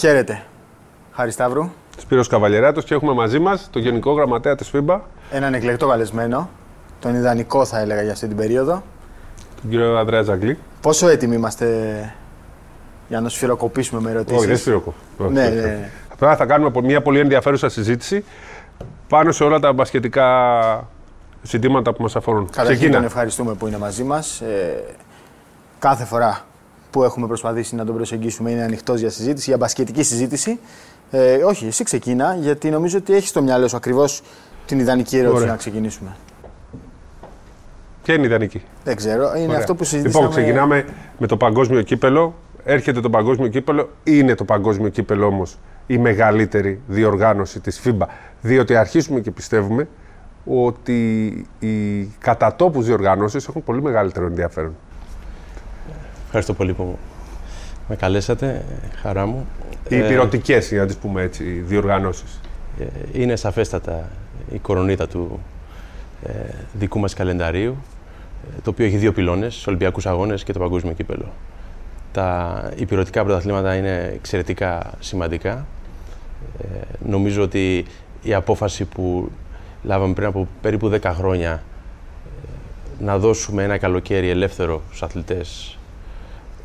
Χαίρετε. Χάρη Σταύρου. Σπύρος Καβαλιεράτος και έχουμε μαζί μας τον Γενικό Γραμματέα της FIBA. Έναν εκλεκτό καλεσμένο. Τον ιδανικό θα έλεγα για αυτή την περίοδο. Τον κύριο Ανδρέα Ζαγκλή. Πόσο έτοιμοι είμαστε για να σφυροκοπήσουμε με ερωτήσεις; Όχι, δεν σφυροκοπ. Ναι, ναι. Απλά θα κάνουμε μια πολύ ενδιαφέρουσα συζήτηση πάνω σε όλα τα μπασκετικά ζητήματα που μας αφορούν. Καταρχήν Ξεκίνα. τον ευχαριστούμε που είναι μαζί μας. Ε, κάθε φορά που έχουμε προσπαθήσει να τον προσεγγίσουμε είναι ανοιχτός για συζήτηση, για μπασκετική συζήτηση. Ε, όχι, εσύ ξεκίνα, γιατί νομίζω ότι έχεις στο μυαλό σου ακριβώς την ιδανική ερώτηση Ωραία. να ξεκινήσουμε. Ποια είναι η ιδανική; Δεν ξέρω, είναι Ωραία. αυτό που συζητήσαμε. Λοιπόν, ξεκινάμε με το παγκόσμιο κύπελο. Έρχεται το παγκόσμιο κύπελο. Είναι το παγκόσμιο κύπελο όμως η μεγαλύτερη διοργάνωση της FIBA. Διότι αρχίσουμε και πιστεύουμε ότι οι κατατόπους διοργανώσεις έχουν πολύ μεγαλύτερο ενδιαφέρον. Ευχαριστώ πολύ που με καλέσατε. Χαρά μου. Οι Ε, υπηρετικές, για να τις πούμε έτσι, διοργανώσεις. ε, Είναι σαφέστατα η κορονίδα του ε, δικού μας καλενταρίου, ε, το οποίο έχει δύο πυλώνες, τους Ολυμπιακούς Αγώνες και το Παγκόσμιο Κύπελο. Τα υπηρετικά πρωταθλήματα είναι εξαιρετικά σημαντικά. Ε, νομίζω ότι η απόφαση που λάβαμε πριν από περίπου 10 χρόνια ε, να δώσουμε ένα καλοκαίρι ελεύθερο στους αθλητές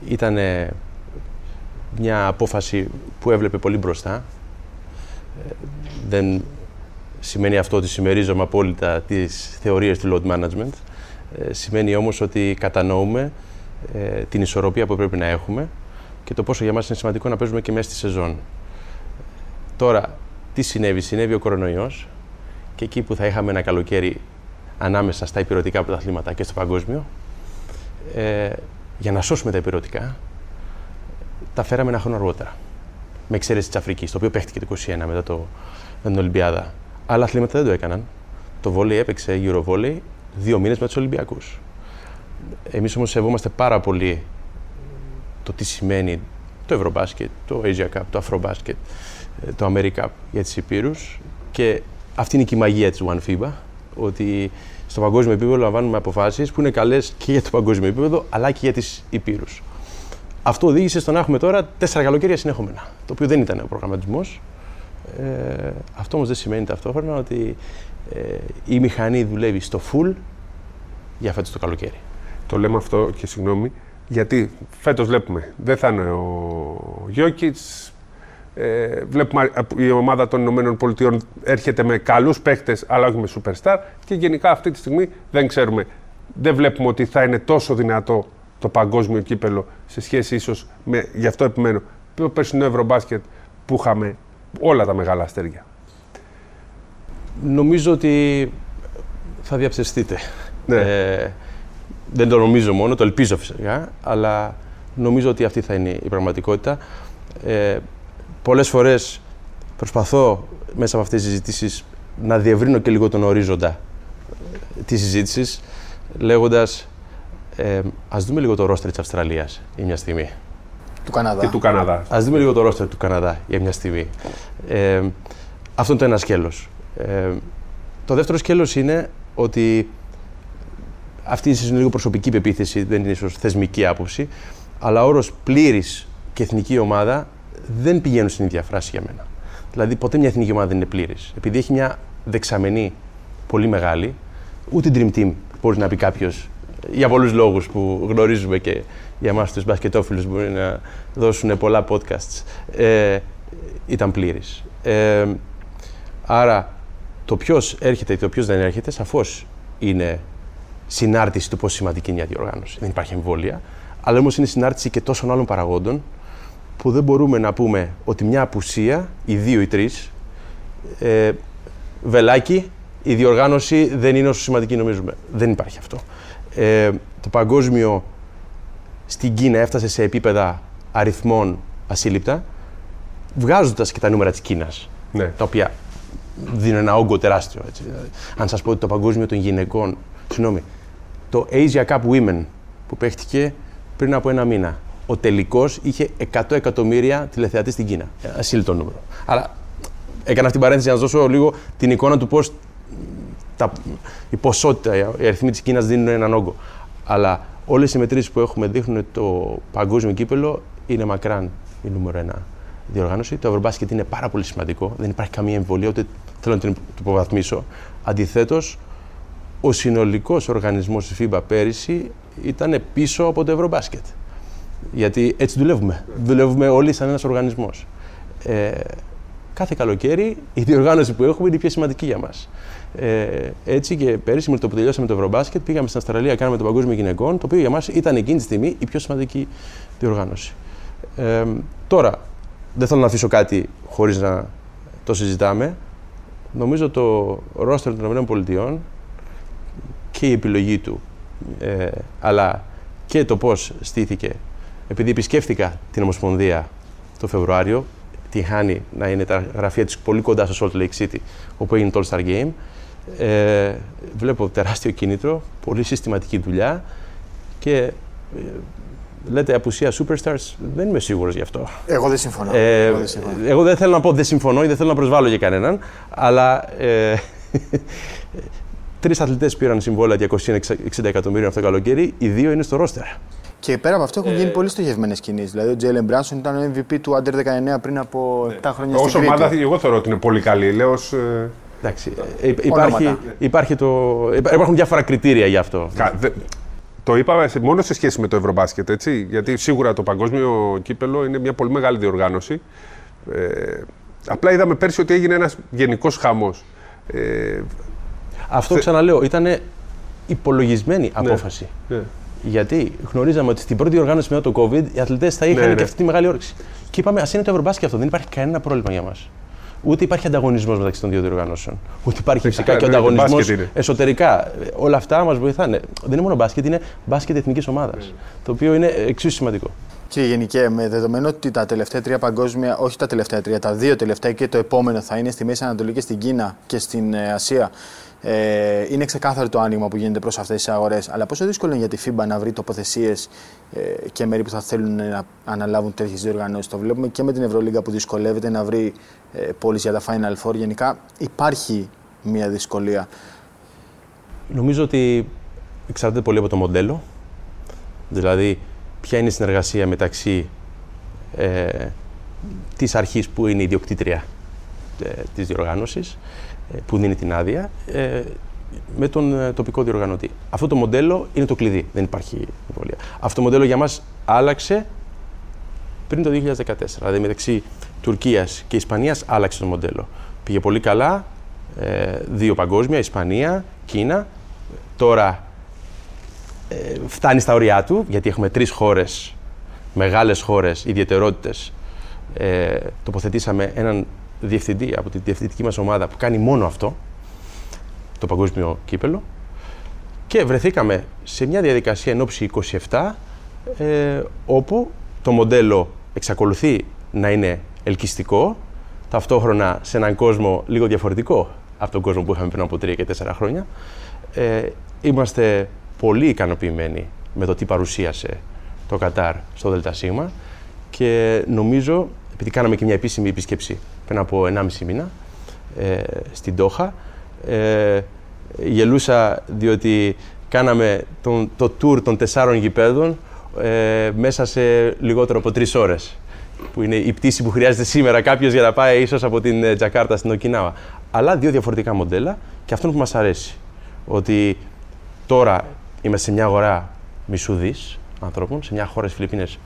ήταν μια απόφαση που έβλεπε πολύ μπροστά. Ε, δεν σημαίνει αυτό ότι συμμερίζομαι απόλυτα τις θεωρίες του load management. Ε, σημαίνει όμως ότι κατανοούμε ε, την ισορροπία που πρέπει να έχουμε και το πόσο για μας είναι σημαντικό να παίζουμε και μέσα στη σεζόν. Τώρα, τι συνέβη, συνέβη ο κορονοϊός και εκεί που θα είχαμε ένα καλοκαίρι ανάμεσα στα υπηρετικά πρωταθλήματα και στο παγκόσμιο, ε, για να σώσουμε τα υπηρετικά, τα φέραμε ένα χρόνο αργότερα. Με εξαίρεση της Αφρικής, το οποίο παίχτηκε το 21 μετά, το, μετά την Ολυμπιάδα. Άλλα αθλήματα δεν το έκαναν. Το βόλεϊ έπαιξε Eurovolley δύο μήνες με τους Ολυμπιακούς. Εμείς όμως σεβόμαστε πάρα πολύ το τι σημαίνει το Ευρωμπάσκετ, το Asia Cup, το Afrobasket, ε, το America για τις Υπήρους και αυτή είναι και η μαγεία της One FIBA, ότι στο παγκόσμιο επίπεδο λαμβάνουμε αποφάσεις που είναι καλές και για το παγκόσμιο επίπεδο αλλά και για τις Υπήρους. Αυτό οδήγησε στο να έχουμε τώρα τέσσερα καλοκαίρια συνεχόμενα, το οποίο δεν ήταν ο προγραμματισμός. Ε, αυτό όμως δεν σημαίνει ταυτόχρονα ότι ε, η μηχανή δουλεύει στο full για φέτος το καλοκαίρι. Το λέμε αυτό και συγγνώμη, γιατί φέτος βλέπουμε, δεν θα είναι ο Γιώκητς, ε, βλέπουμε α- η ομάδα των Ηνωμένων Πολιτειών έρχεται με καλούς παίχτες, αλλά όχι με superstar και γενικά αυτή τη στιγμή δεν ξέρουμε, δεν βλέπουμε ότι θα είναι τόσο δυνατό το παγκόσμιο κύπελο σε σχέση ίσως με, γι' αυτό επιμένω, το περσινό Ευρωμπάσκετ που είχαμε όλα τα μεγάλα αστέρια. Νομίζω ότι θα διαψευστείτε. Ναι. Ε, δεν το νομίζω μόνο, το ελπίζω φυσικά, αλλά νομίζω ότι αυτή θα είναι η πραγματικότητα. Ε, πολλές φορές προσπαθώ μέσα από αυτές τις συζητήσεις να διευρύνω και λίγο τον ορίζοντα ε, της συζήτησης, λέγοντας ε, ας δούμε λίγο το ρόστερ της Αυστραλίας για μια στιγμή. Του Καναδά. Και του Καναδά. Α δούμε λίγο το ρόστερ του Καναδά για μια στιγμή. Ε, αυτό είναι το ένα σκέλος. Ε, το δεύτερο σκέλος είναι ότι αυτή είναι λίγο προσωπική πεποίθηση, δεν είναι ίσως θεσμική άποψη, αλλά ο όρος πλήρης και εθνική ομάδα δεν πηγαίνουν στην ίδια φράση για μένα. Δηλαδή, ποτέ μια εθνική ομάδα δεν είναι πλήρης. Επειδή έχει μια δεξαμενή πολύ μεγάλη, ούτε Dream Team μπορεί να πει κάποιος για πολλούς λόγους που γνωρίζουμε και για εμάς τους μπασκετόφιλους μπορεί να δώσουν πολλά podcasts, ε, ήταν πλήρης. Ε, άρα, το ποιος έρχεται και το ποιος δεν έρχεται, σαφώς είναι συνάρτηση του πόσο σημαντική είναι η διοργάνωση. Δεν υπάρχει εμβόλια. Αλλά όμως είναι συνάρτηση και τόσων άλλων παραγόντων που δεν μπορούμε να πούμε ότι μια απουσία, οι δύο ή τρεις, ε, βελάκι, η διοργάνωση δεν είναι όσο σημαντική νομίζουμε. Δεν υπάρχει αυτό. Ε, το παγκόσμιο στην Κίνα έφτασε σε επίπεδα αριθμών ασύλληπτα, βγάζοντας και τα νούμερα της Κίνας, Ναι. τα οποία δίνουν ένα όγκο τεράστιο. Έτσι. Δηλαδή, αν σας πω ότι το παγκόσμιο των γυναικών, συγγνώμη, το Asia Cup Women που παίχτηκε πριν από ένα μήνα, ο τελικός είχε 100 εκατομμύρια τηλεθεατές στην Κίνα. Ε, Ασύλληπτο νούμερο. Αλλά έκανα αυτή την παρένθεση για να σας δώσω λίγο την εικόνα του πώς τα, η ποσότητα, οι αριθμοί της Κίνας δίνουν έναν όγκο. Αλλά όλες οι μετρήσεις που έχουμε δείχνουν ότι το παγκόσμιο κύπελο είναι μακράν η νούμερο ένα διοργάνωση. Το Ευρωμπάσκετ είναι πάρα πολύ σημαντικό. Δεν υπάρχει καμία εμβολία, ούτε θέλω να την υποβαθμίσω. Αντιθέτως, ο συνολικός οργανισμός της FIBA πέρυσι ήταν πίσω από το Ευρωμπάσκετ. Γιατί έτσι δουλεύουμε. Δουλεύουμε όλοι σαν ένας οργανισμός. Ε, κάθε καλοκαίρι η διοργάνωση που έχουμε είναι η πιο σημαντική για μας. Ε, έτσι και πέρυσι, με το που τελειώσαμε το Ευρωμπάσκετ, πήγαμε στην Αυστραλία, κάναμε το Παγκόσμιο Γυναικών, το οποίο για μας ήταν εκείνη τη στιγμή η πιο σημαντική διοργάνωση. Ε, τώρα, δεν θέλω να αφήσω κάτι χωρίς να το συζητάμε. Νομίζω το ρόστερ των ΗΠΑ και η επιλογή του, ε, αλλά και το πώς στήθηκε, επειδή επισκέφθηκα την Ομοσπονδία το Φεβρουάριο, τη χάνει να είναι τα γραφεία της πολύ κοντά στο Salt Lake City, όπου έγινε το All Star Game, ε, βλέπω τεράστιο κίνητρο, πολύ συστηματική δουλειά και ε, λέτε απουσία superstars, δεν είμαι σίγουρος γι' αυτό. Εγώ δεν συμφωνώ. Ε, εγώ, δεν συμφωνώ. εγώ δεν θέλω να πω δεν συμφωνώ ή δεν θέλω να προσβάλλω για κανέναν, αλλά ε, τρεις αθλητές πήραν συμβόλαια 260 εκατομμύρια αυτό το καλοκαίρι, οι δύο είναι στο ρόστερ. Και πέρα από αυτό έχουν γίνει πολύ στοχευμένες κινήσεις. Δηλαδή, ο Τζέιλεν Μπράνσον ήταν ο MVP του Under 19 πριν από 7 χρόνια. Όσο ομάδα, εγώ θεωρώ ότι είναι πολύ καλή. Λέω ε, Εντάξει, ε, υπάρχει, υπάρχει το, υπάρχουν διάφορα κριτήρια γι' αυτό. Το είπαμε μόνο σε σχέση με το Ευρωμπάσκετ, έτσι, γιατί σίγουρα το παγκόσμιο κύπελο είναι μια πολύ μεγάλη διοργάνωση. Ε, απλά είδαμε πέρσι ότι έγινε ένας γενικός χαμός. Ε, Αυτό θε... ξαναλέω, ήταν υπολογισμένη ναι, απόφαση. Ναι. Γιατί γνωρίζαμε ότι στην πρώτη οργάνωση μετά το COVID οι αθλητές θα είχαν ναι, και ναι. αυτή τη μεγάλη όρεξη. Και είπαμε, ας είναι το Ευρωμπάσκετ αυτό, δεν υπάρχει κανένα πρόβλημα για μας. Ούτε υπάρχει ανταγωνισμός μεταξύ των δύο διοργανώσεων. Ούτε υπάρχει φυσικά και ο ανταγωνισμός εσωτερικά. Όλα αυτά μας βοηθάνε. Δεν είναι μόνο μπάσκετ, είναι μπάσκετ εθνικής ομάδας. Το οποίο είναι εξίσου σημαντικό. Κύριε Γενικέ, με δεδομένο ότι τα τελευταία τρία παγκόσμια, όχι τα τελευταία τρία, τα δύο τελευταία και το επόμενο θα είναι στη Μέση Ανατολή και στην Κίνα και στην ε, Ασία, ε, είναι ξεκάθαρο το άνοιγμα που γίνεται προς αυτές τις αγορές. Αλλά πόσο δύσκολο είναι για τη FIBA να βρει τοποθεσίες ε, και μέρη που θα θέλουν να αναλάβουν τέτοιες διοργανώσεις. Το βλέπουμε και με την Ευρωλίγα που δυσκολεύεται να βρει ε, πώληση για τα Final Four. Γενικά υπάρχει μια δυσκολία. Νομίζω ότι εξαρτάται πολύ από το μοντέλο. Δηλαδή, ποια είναι η συνεργασία μεταξύ ε, της αρχής που είναι η ιδιοκτήτρια ε, της διοργάνωσης ε, που δίνει την άδεια ε, με τον ε, τοπικό διοργανωτή. Αυτό το μοντέλο είναι το κλειδί, δεν υπάρχει εμβολία. Αυτό το μοντέλο για μας άλλαξε πριν το 2014. Δηλαδή μεταξύ Τουρκίας και Ισπανίας άλλαξε το μοντέλο. Πήγε πολύ καλά, δύο παγκόσμια, Ισπανία, Κίνα. Τώρα φτάνει στα ωριά του, γιατί έχουμε τρεις χώρες, μεγάλες χώρες, ιδιαιτερότητες. τοποθετήσαμε έναν διευθυντή από τη διευθυντική μας ομάδα που κάνει μόνο αυτό, το παγκόσμιο κύπελο, και βρεθήκαμε σε μια διαδικασία ενόψη 27, ε, όπου το μοντέλο εξακολουθεί να είναι ελκυστικό, ταυτόχρονα σε έναν κόσμο λίγο διαφορετικό από τον κόσμο που είχαμε πριν από τρία και τέσσερα χρόνια. Ε, είμαστε πολύ ικανοποιημένοι με το τι παρουσίασε το Κατάρ στο ΔΣ και νομίζω, επειδή κάναμε και μια επίσημη επίσκεψη πριν από 1,5 μήνα ε, στην Τόχα. Ε, γελούσα διότι κάναμε τον, το tour των τεσσάρων γηπέδων ε, μέσα σε λιγότερο από τρεις ώρες που είναι η πτήση που χρειάζεται σήμερα κάποιος για να πάει ίσως από την ε, Τζακάρτα στην Οκινάwa. Αλλά δύο διαφορετικά μοντέλα και αυτό που μας αρέσει. Ότι τώρα είμαστε σε μια αγορά μισού δις ανθρώπων, σε μια χώρα στις Φιλιππίνες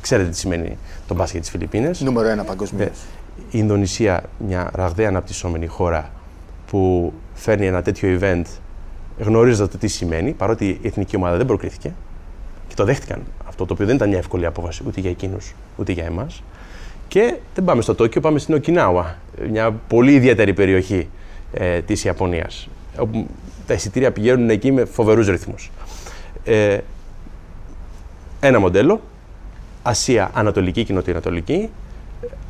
Ξέρετε τι σημαίνει το μπάσκετ της Φιλιππίνες. Νούμερο ένα παγκοσμίως. Η Ινδονησία, μια ραγδαία αναπτυσσόμενη χώρα που φέρνει ένα τέτοιο event γνωρίζοντα το τι σημαίνει, παρότι η εθνική ομάδα δεν προκρίθηκε και το δέχτηκαν αυτό, το οποίο δεν ήταν μια εύκολη απόφαση ούτε για εκείνους ούτε για εμάς. Και δεν πάμε στο Τόκιο, πάμε στην Οκινάουα, μια πολύ ιδιαίτερη περιοχή ε, της Ιαπωνίας. Όπου τα εισιτήρια πηγαίνουν εκεί με φοβερούς ρυθμούς. Ε, ένα μοντέλο, Ασία Ανατολική και Νοτιοανατολική,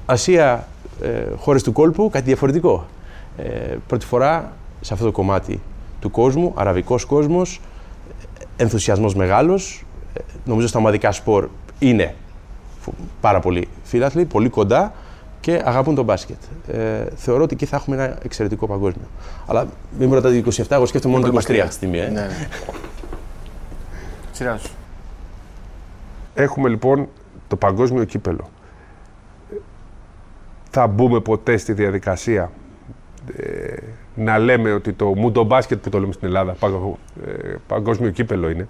Ασία ε, χώρες του κόλπου, κάτι διαφορετικό. Ε, πρώτη φορά σε αυτό το κομμάτι του κόσμου, αραβικός κόσμος, ενθουσιασμός μεγάλος. Ε, νομίζω στα ομαδικά σπορ είναι πάρα πολύ φίλαθλοι, πολύ κοντά και αγαπούν τον μπάσκετ. Ε, θεωρώ ότι εκεί θα έχουμε ένα εξαιρετικό παγκόσμιο. Αλλά μην μου ρωτάτε 27, εγώ σκέφτομαι μόνο το 23 αυτή τη στιγμή. Ε. Ναι, ναι. Σειρά σου. Έχουμε λοιπόν το παγκόσμιο κύπελο. θα μπούμε ποτέ στη διαδικασία ε, να λέμε ότι το μουντο μπάσκετ που το λέμε στην Ελλάδα, ε, παγκόσμιο κύπελο είναι,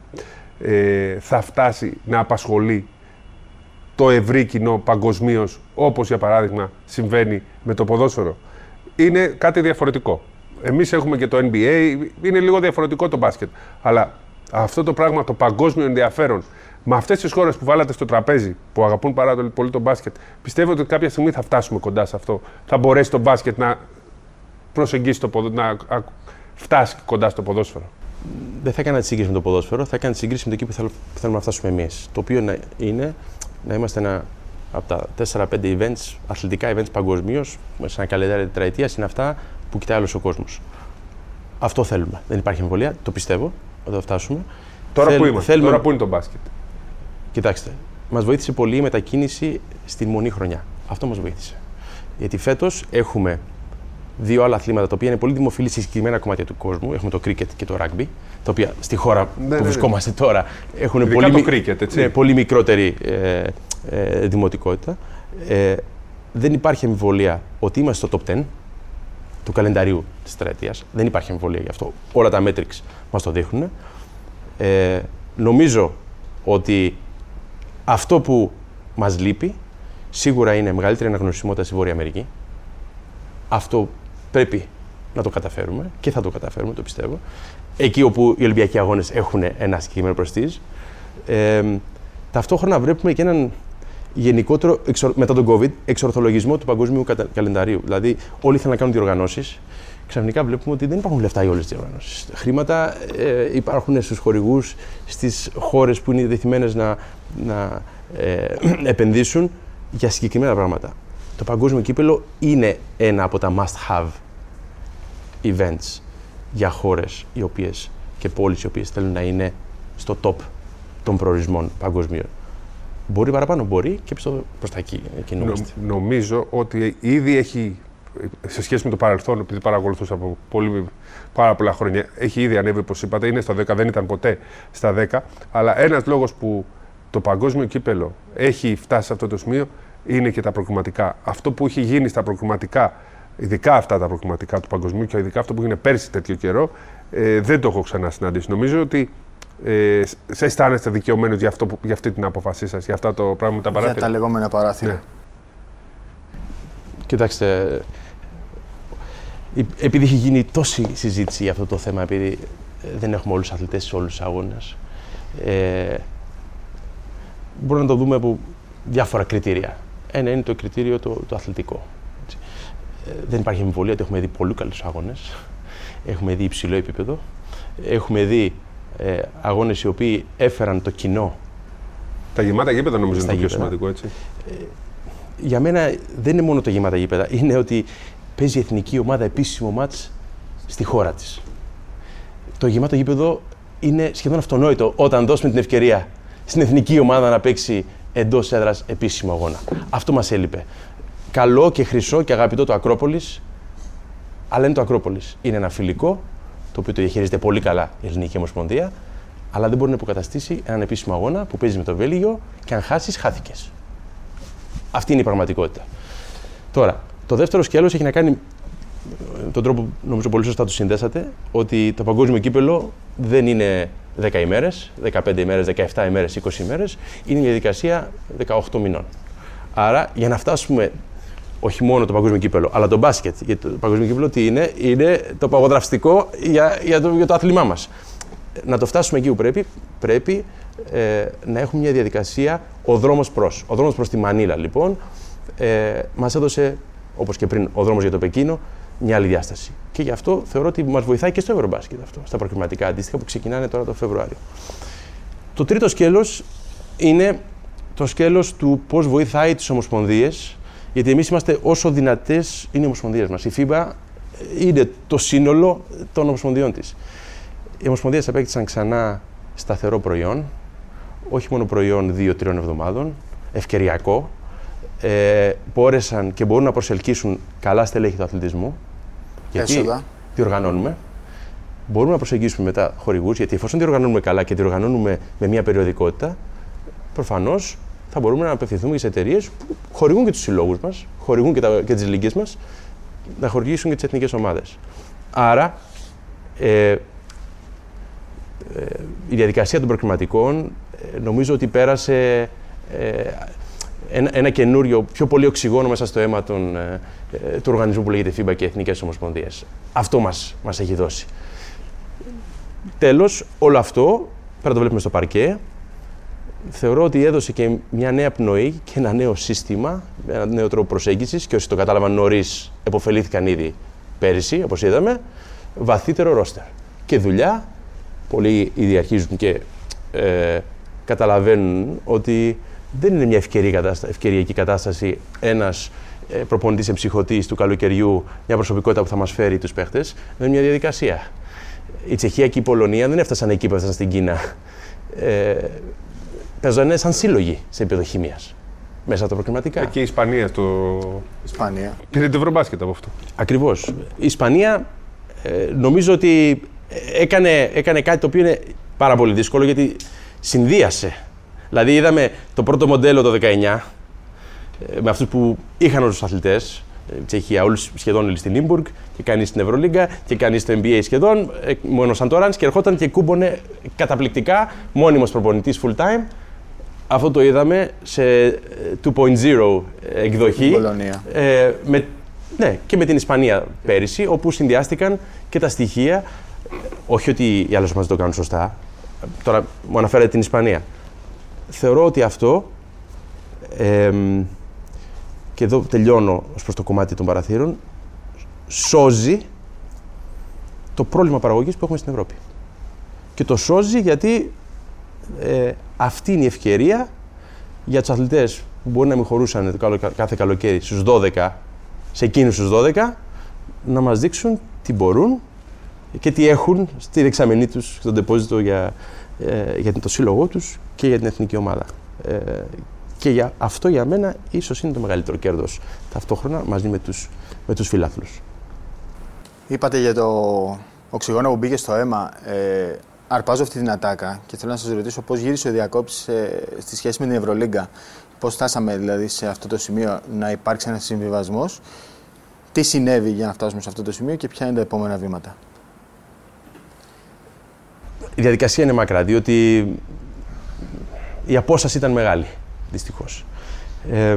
ε, θα φτάσει να απασχολεί το ευρύ κοινό παγκοσμίως, όπως για παράδειγμα συμβαίνει με το ποδόσφαιρο. Είναι κάτι διαφορετικό. Εμείς έχουμε και το NBA, είναι λίγο διαφορετικό το μπάσκετ. Αλλά αυτό το πράγμα, το παγκόσμιο ενδιαφέρον, με αυτές τις χώρες που βάλατε στο τραπέζι, που αγαπούν πάρα πολύ το μπάσκετ, πιστεύω ότι κάποια στιγμή θα φτάσουμε κοντά σε αυτό; Θα μπορέσει το μπάσκετ να προσεγγίσει το ποδόσφαιρο, να φτάσει κοντά στο ποδόσφαιρο; Δεν θα έκανα τη σύγκριση με το ποδόσφαιρο, θα έκανα τη σύγκριση με το εκεί που θέλουμε να φτάσουμε εμείς. Το οποίο είναι να είμαστε ένα από τα 4-5 events, αθλητικά events παγκοσμίως, σε ένα καλεντάρι τετραετίας, είναι αυτά που κοιτάει άλλο ο κόσμος. Αυτό θέλουμε. Δεν υπάρχει εμβολία, το πιστεύω ότι θα φτάσουμε. Τώρα Θέλ, που είμαστε, θέλουμε... τώρα που είναι το μπάσκετ. Κοιτάξτε, μας βοήθησε πολύ η μετακίνηση στην μονή χρονιά. Αυτό μας βοήθησε. Γιατί φέτος έχουμε δύο άλλα αθλήματα τα οποία είναι πολύ δημοφιλή σε συγκεκριμένα κομμάτια του κόσμου. Έχουμε το cricket και το rugby, τα οποία στη χώρα ναι, που ναι, ναι. βρισκόμαστε τώρα έχουν πολύ, το cricket, έτσι. Ναι, πολύ μικρότερη ε, ε, δημοτικότητα. Ε, δεν υπάρχει εμβολία ότι είμαστε στο top 10 του καλενταρίου της τετραετίας. Δεν υπάρχει εμβολία γι' αυτό. Όλα τα metrics μας το δείχνουν. Ε, νομίζω ότι αυτό που μας λείπει σίγουρα είναι μεγαλύτερη αναγνωρισιμότητα στη Βόρεια Αμερική. Αυτό πρέπει να το καταφέρουμε και θα το καταφέρουμε, το πιστεύω. Εκεί όπου οι Ολυμπιακοί Αγώνες έχουν ένα συγκεκριμένο προστίζ. Ε, ταυτόχρονα βλέπουμε και έναν γενικότερο, μετά τον COVID, εξορθολογισμό του παγκόσμιου καλενταρίου. Δηλαδή, όλοι θέλουν να κάνουν διοργανώσεις. Ξαφνικά βλέπουμε ότι δεν υπάρχουν λεφτά για όλες τις διοργανώσεις. Χρήματα ε, υπάρχουν στους χορηγούς, στις χώρες που είναι δεθειμένε να, να ε, επενδύσουν για συγκεκριμένα πράγματα. Το παγκόσμιο κύπελο είναι ένα από τα must-have events για χώρες οι οποίες και πόλεις οι οποίες θέλουν να είναι στο top των προορισμών παγκοσμίων. Μπορεί παραπάνω, μπορεί και προς τα εκεί Νο, Νομίζω ότι ήδη έχει, σε σχέση με το παρελθόν, επειδή παρακολουθούσα από πολύ, πάρα πολλά χρόνια, έχει ήδη ανέβει, όπως είπατε, είναι στα 10, δεν ήταν ποτέ στα 10, αλλά ένας λόγος που το παγκόσμιο κύπελο έχει φτάσει σε αυτό το σημείο είναι και τα προκριματικά. Αυτό που έχει γίνει στα προκριματικά, ειδικά αυτά τα προκριματικά του παγκοσμίου και ειδικά αυτό που έγινε πέρσι τέτοιο καιρό, ε, δεν το έχω ξανασυναντήσει. Νομίζω ότι ε, σε αισθάνεστε δικαιωμένοι για, για αυτή την απόφασή σας, για αυτά το πράγμα με τα παράθυρα; Για τα λεγόμενα παράθυρα. Ναι. Κοιτάξτε, επειδή έχει γίνει τόση συζήτηση για αυτό το θέμα, επειδή δεν έχουμε όλους τους αθλητές σε όλους τους αγώνες, ε, μπορούμε να το δούμε από διάφορα κριτήρια. Ένα είναι το κριτήριο το, το αθλητικό. Ε, δεν υπάρχει εμβολία ότι έχουμε δει πολύ καλούς αγώνες. Έχουμε δει υψηλό επίπεδο. Έχουμε δει ε, αγώνες οι οποίοι έφεραν το κοινό. Τα γεμάτα γήπεδα νομίζω είναι το πιο σημαντικό, έτσι. Ε, για μένα δεν είναι μόνο τα γεμάτα γήπεδα. Είναι ότι παίζει η εθνική ομάδα επίσημο μάτς στη χώρα της. Το γεμάτο γήπεδο είναι σχεδόν αυτονόητο όταν δώσουμε την ευκαιρία στην εθνική ομάδα να παίξει εντός έδρας επίσημο αγώνα. Αυτό μας έλειπε. Καλό και χρυσό και αγαπητό το Ακρόπολης, αλλά είναι το Ακρόπολης. Είναι ένα φιλικό, το οποίο το διαχειρίζεται πολύ καλά η Ελληνική Ομοσπονδία, αλλά δεν μπορεί να υποκαταστήσει έναν επίσημο αγώνα που παίζει με το Βέλγιο και αν χάσεις, χάθηκες. Αυτή είναι η πραγματικότητα. Τώρα, το δεύτερο σκέλος έχει να κάνει τον τρόπο νομίζω πολύ σωστά το συνδέσατε, ότι το παγκόσμιο κύπελο δεν είναι 10 ημέρες, 15 ημέρες, 17 ημέρες, 20 ημέρες, είναι μια διαδικασία 18 μηνών. Άρα για να φτάσουμε όχι μόνο το παγκόσμιο κύπελο, αλλά το μπάσκετ. Γιατί το παγκόσμιο κύπελο τι είναι, είναι το παγοδραυστικό για, για, το, για το άθλημά μας. Να το φτάσουμε εκεί που πρέπει, πρέπει ε, να έχουμε μια διαδικασία ο δρόμος προς. Ο δρόμος προς τη Μανίλα, λοιπόν, ε, μας έδωσε, όπως και πριν, ο δρόμος για το Πεκίνο, μια άλλη διάσταση. Και γι' αυτό θεωρώ ότι μας βοηθάει και στο Ευρωμπάσκετ αυτό, στα προκριματικά αντίστοιχα που ξεκινάνε τώρα το Φεβρουάριο. Το τρίτο σκέλος είναι το σκέλος του πώς βοηθάει τις ομοσπονδίες, γιατί εμείς είμαστε όσο δυνατές είναι οι ομοσπονδίες μας. Η FIBA είναι το σύνολο των ομοσπονδιών της. Οι ομοσπονδίες απέκτησαν ξανά σταθερό προϊόν, όχι μόνο προϊόν δύο-τριών εβδομάδων, ευκαιριακό, ε, μπόρεσαν και μπορούν να προσελκύσουν καλά στελέχη του αθλητισμού. Γιατί; Έσοδα. διοργανώνουμε. Μπορούμε να προσεγγίσουμε μετά χορηγούς, γιατί εφόσον διοργανώνουμε καλά και διοργανώνουμε με μια περιοδικότητα, προφανώς θα μπορούμε να απευθυνθούμε σε εταιρείες που χορηγούν και τους συλλόγους μας, χορηγούν και, τα, και τις λίγε μας, να χορηγήσουν και τις εθνικές ομάδες. Άρα, ε, ε, η διαδικασία των προκριματικών ε, νομίζω ότι πέρασε ε, ένα, ένα καινούριο, πιο πολύ οξυγόνο μέσα στο αίμα των, ε, του οργανισμού που λέγεται FIBA και Εθνικές Ομοσπονδίες. Αυτό μας, μας έχει δώσει. Τέλος, όλο αυτό, πέρα το βλέπουμε στο παρκέ, θεωρώ ότι έδωσε και μια νέα πνοή και ένα νέο σύστημα, ένα νέο τρόπο προσέγγισης και όσοι το κατάλαβαν νωρίς, επωφελήθηκαν ήδη πέρυσι, όπως είδαμε, βαθύτερο ρόστερ. Και δουλειά, πολλοί ήδη αρχίζουν και ε, καταλαβαίνουν ότι δεν είναι μια ευκαιριακή κατάσταση ένας ε, προπονητής εμψυχωτής του καλοκαιριού, μια προσωπικότητα που θα μας φέρει τους παίχτες, είναι μια διαδικασία. Η Τσεχία και η Πολωνία δεν έφτασαν εκεί που έφτασαν στην Κίνα. Ε, παίζανε σαν σύλλογοι σε επίπεδο χημίας. Μέσα από τα προκριματικά. Και η Ισπανία το. Ισπανία. Πήρε το Ευρωμπάσκετ από αυτό. Ακριβώς. Η Ισπανία ε, νομίζω ότι έκανε, έκανε κάτι το οποίο είναι πάρα πολύ δύσκολο γιατί συνδύασε. Δηλαδή, είδαμε το πρώτο μοντέλο το 19 ε, με αυτούς που είχαν όλους τους αθλητές. Ε, Τσεχία, όλους σχεδόν όλοι στην Λίμπουργκ και κανείς στην Ευρωλίγκα και κανείς στο NBA σχεδόν. Ε, μόνο σαν τώρα και ερχόταν και κούμπονε καταπληκτικά μόνιμος προπονητής full time. Αυτό το είδαμε σε 2.0 εκδοχή. Ε, με, ναι, και με την Ισπανία πέρυσι, όπου συνδυάστηκαν και τα στοιχεία. Όχι ότι οι άλλε ομάδε το κάνουν σωστά. Τώρα μου αναφέρατε την Ισπανία. Θεωρώ ότι αυτό. Ε, και εδώ τελειώνω ως προς το κομμάτι των παραθύρων, σώζει το πρόβλημα παραγωγής που έχουμε στην Ευρώπη. Και το σώζει γιατί ε, αυτή είναι η ευκαιρία για τους αθλητές που μπορεί να μην χωρούσαν κάθε καλοκαίρι στους 12, σε εκείνους τους 12, να μας δείξουν τι μπορούν και τι έχουν στη δεξαμενή τους, στον τεπόζιτο για, ε, για το σύλλογό τους και για την εθνική ομάδα. Ε, και για, αυτό για μένα ίσως είναι το μεγαλύτερο κέρδος ταυτόχρονα μαζί με τους, με τους φιλάθλους. Είπατε για το οξυγόνο που μπήκε στο αίμα. Ε, αρπάζω αυτή την ατάκα και θέλω να σας ρωτήσω πώς γύρισε ο διακόπτης ε, στη σχέση με την Ευρωλίγκα. Πώς φτάσαμε δηλαδή σε αυτό το σημείο να υπάρξει ένας συμβιβασμός. Τι συνέβη για να φτάσουμε σε αυτό το σημείο και ποια είναι τα επόμενα βήματα. Η διαδικασία είναι μακρά, διότι η απόσταση ήταν μεγάλη δυστυχώς. Ε,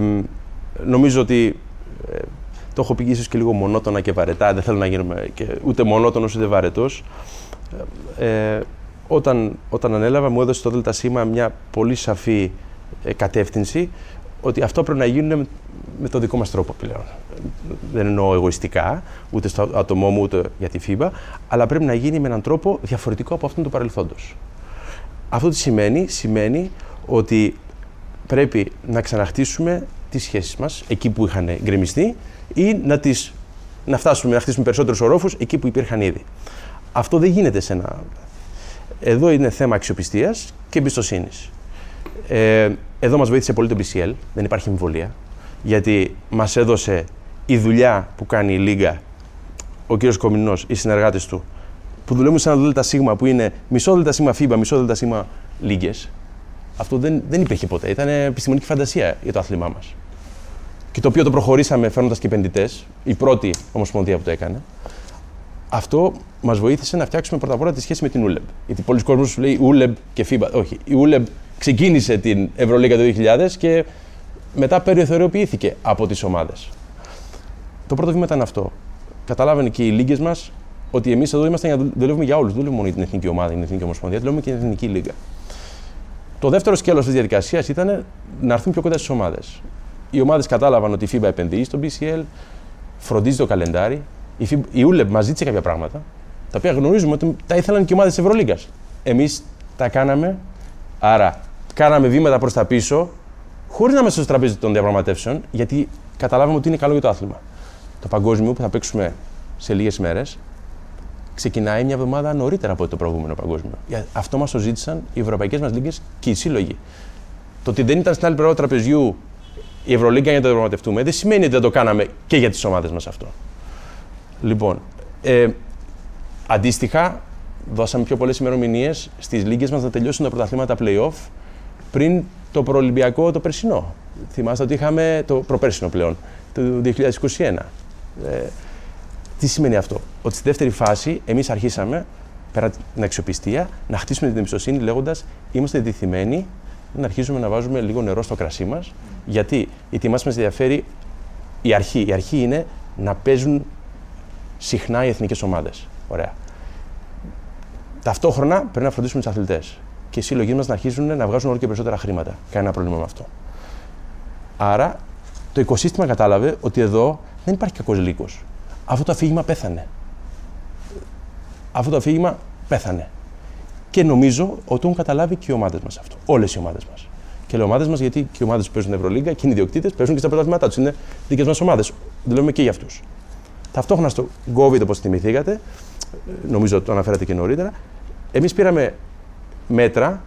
νομίζω ότι ε, το έχω πει ίσως και λίγο μονότονα και βαρετά, δεν θέλω να γίνουμε και ούτε μονότονος ούτε βαρετός. Ε, όταν, όταν ανέλαβα μου έδωσε το ΔΣ μια πολύ σαφή ε, κατεύθυνση ότι αυτό πρέπει να γίνει με το δικό μας τρόπο πλέον. Δεν εννοώ εγωιστικά, ούτε στο άτομό μου, ούτε για τη FIBA, αλλά πρέπει να γίνει με έναν τρόπο διαφορετικό από αυτόν του παρελθόντος. Αυτό τι σημαίνει, σημαίνει ότι πρέπει να ξαναχτίσουμε τις σχέσεις μας εκεί που είχαν γκρεμιστεί ή να, τις, να φτάσουμε να χτίσουμε περισσότερους ορόφους εκεί που υπήρχαν ήδη. Αυτό δεν γίνεται σε ένα... Εδώ είναι θέμα αξιοπιστίας και εμπιστοσύνης. Ε, εδώ μας βοήθησε πολύ το BCL, δεν υπάρχει εμβολία, γιατί μας έδωσε η δουλειά που κάνει η Λίγκα, ο κύριος Κομινός, οι συνεργάτες του, που δουλεύουν σε ένα ΔΣ που είναι μισό ΔΣ FIBA, μισό ΔΣ Λίγκες, αυτό δεν, δεν υπήρχε ποτέ. Ήταν επιστημονική φαντασία για το άθλημά μας. Και το οποίο το προχωρήσαμε φέρνοντας και επενδυτές, η πρώτη ομοσπονδία που το έκανε. Αυτό μας βοήθησε να φτιάξουμε πρώτα απ' όλα τη σχέση με την ULEB. Γιατί πολλοί κόσμοι λέει ULEB και FIBA. Όχι. Η ULEB ξεκίνησε την Ευρωλίγα το 2000 και μετά περιοθεωριοποιήθηκε από τις ομάδες. Το πρώτο βήμα ήταν αυτό. Καταλάβαινε και οι λίγε μας ότι εμείς εδώ είμαστε για να δουλεύουμε για όλους. Δεν δουλεύουμε μόνο για την εθνική ομάδα, την εθνική ομοσπονδία, δουλεύουμε και για την εθνική λίγα. Το δεύτερο σκέλος της διαδικασίας ήταν να έρθουν πιο κοντά στις ομάδες. Οι ομάδες κατάλαβαν ότι η FIBA επενδύει στο BCL, φροντίζει το καλεντάρι. Η, FIBA, η ULEB μας ζήτησε κάποια πράγματα, τα οποία γνωρίζουμε ότι τα ήθελαν και οι ομάδες της Ευρωλίγκας. Εμείς τα κάναμε, άρα κάναμε βήματα προς τα πίσω, χωρίς να είμαστε στο τραπέζι των διαπραγματεύσεων, γιατί καταλάβαμε ότι είναι καλό για το άθλημα. Το παγκόσμιο που θα παίξουμε σε λίγες μέρες ξεκινάει μια εβδομάδα νωρίτερα από το προηγούμενο παγκόσμιο. Αυτό μας το ζήτησαν οι ευρωπαϊκές μας λίγε και οι σύλλογοι. Το ότι δεν ήταν στην άλλη πλευρά του τραπεζιού η Ευρωλίγκα για να το διαπραγματευτούμε δεν σημαίνει ότι δεν το κάναμε και για τις ομάδες μας αυτό. Λοιπόν, ε, αντίστοιχα, δώσαμε πιο πολλές ημερομηνίες στις λίγες μας να τελειώσουν τα πρωταθλήματα playoff πριν το προολυμπιακό το περσινό. Θυμάστε ότι είχαμε το προπέρσινο πλέον, το 2021. Ε, τι σημαίνει αυτό, ότι στη δεύτερη φάση εμείς αρχίσαμε, πέρα την αξιοπιστία, να χτίσουμε την εμπιστοσύνη λέγοντας είμαστε διθυμένοι να αρχίσουμε να βάζουμε λίγο νερό στο κρασί μας. Γιατί, γιατί εμάς μας ενδιαφέρει η αρχή. Η αρχή είναι να παίζουν συχνά οι εθνικές ομάδες. Ωραία. Ταυτόχρονα πρέπει να φροντίσουμε τους αθλητές. Και οι σύλλογοι μας να αρχίζουν να βγάζουν όλο και περισσότερα χρήματα. Κανένα πρόβλημα με αυτό. Άρα το οικοσύστημα κατάλαβε ότι εδώ δεν υπάρχει κακός λύκος. Αυτό το αφήγημα πέθανε. Αυτό το αφήγημα πέθανε. Και νομίζω ότι έχουν καταλάβει και οι ομάδες μας αυτό. Όλες οι ομάδες μας. Και λέω ομάδες μας γιατί και οι ομάδες που παίζουν Ευρωλίγκα και οι ιδιοκτήτες παίζουν και στα πρωταθλήματά τους. Είναι δικές μας ομάδες. Δουλεύουμε και για αυτούς. Ταυτόχρονα στο COVID, όπως θυμηθήκατε, νομίζω το αναφέρατε και νωρίτερα, εμείς πήραμε μέτρα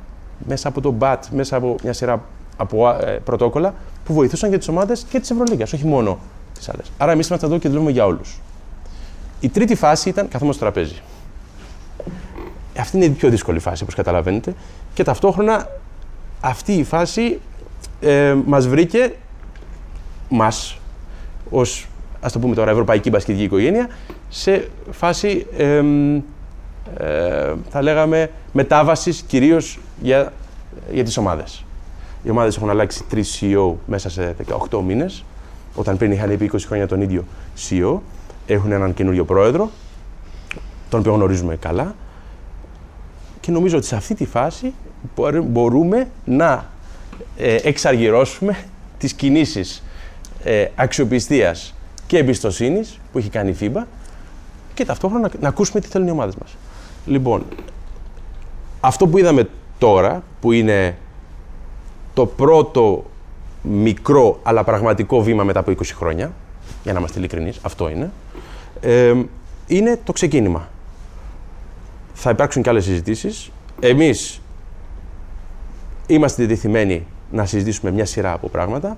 μέσα από το BAT, μέσα από μια σειρά από ε, πρωτόκολλα που βοηθούσαν για τις ομάδες και της Ευρωλίγκας, όχι μόνο τις άλλες. Άρα εμείς είμαστε εδώ και δουλεύουμε για όλους. Η τρίτη φάση ήταν καθόμαστε στο τραπέζι. Αυτή είναι η πιο δύσκολη φάση, όπως καταλαβαίνετε. Και ταυτόχρονα αυτή η φάση ε, μας βρήκε, μας, ως ας το πούμε τώρα ευρωπαϊκή μπασκετική οικογένεια, σε φάση, ε, θα λέγαμε, μετάβασης κυρίως για, για τις ομάδες. Οι ομάδες έχουν αλλάξει τρεις CEO μέσα σε 18 μήνες, όταν πριν είχαν επί 20 χρόνια τον ίδιο CEO. Έχουν έναν καινούριο πρόεδρο, τον οποίο γνωρίζουμε καλά. Και νομίζω ότι σε αυτή τη φάση μπορούμε να ε, εξαργυρώσουμε τις κινήσεις ε, αξιοπιστίας και εμπιστοσύνης που έχει κάνει η FIBA και ταυτόχρονα να, ακούσουμε τι θέλουν οι ομάδες μας. Λοιπόν, αυτό που είδαμε τώρα, που είναι το πρώτο μικρό αλλά πραγματικό βήμα μετά από 20 χρόνια, για να είμαστε ειλικρινείς, αυτό είναι, ε, είναι το ξεκίνημα. Θα υπάρξουν και άλλες συζητήσεις. Εμείς είμαστε διεθυμένοι να συζητήσουμε μια σειρά από πράγματα.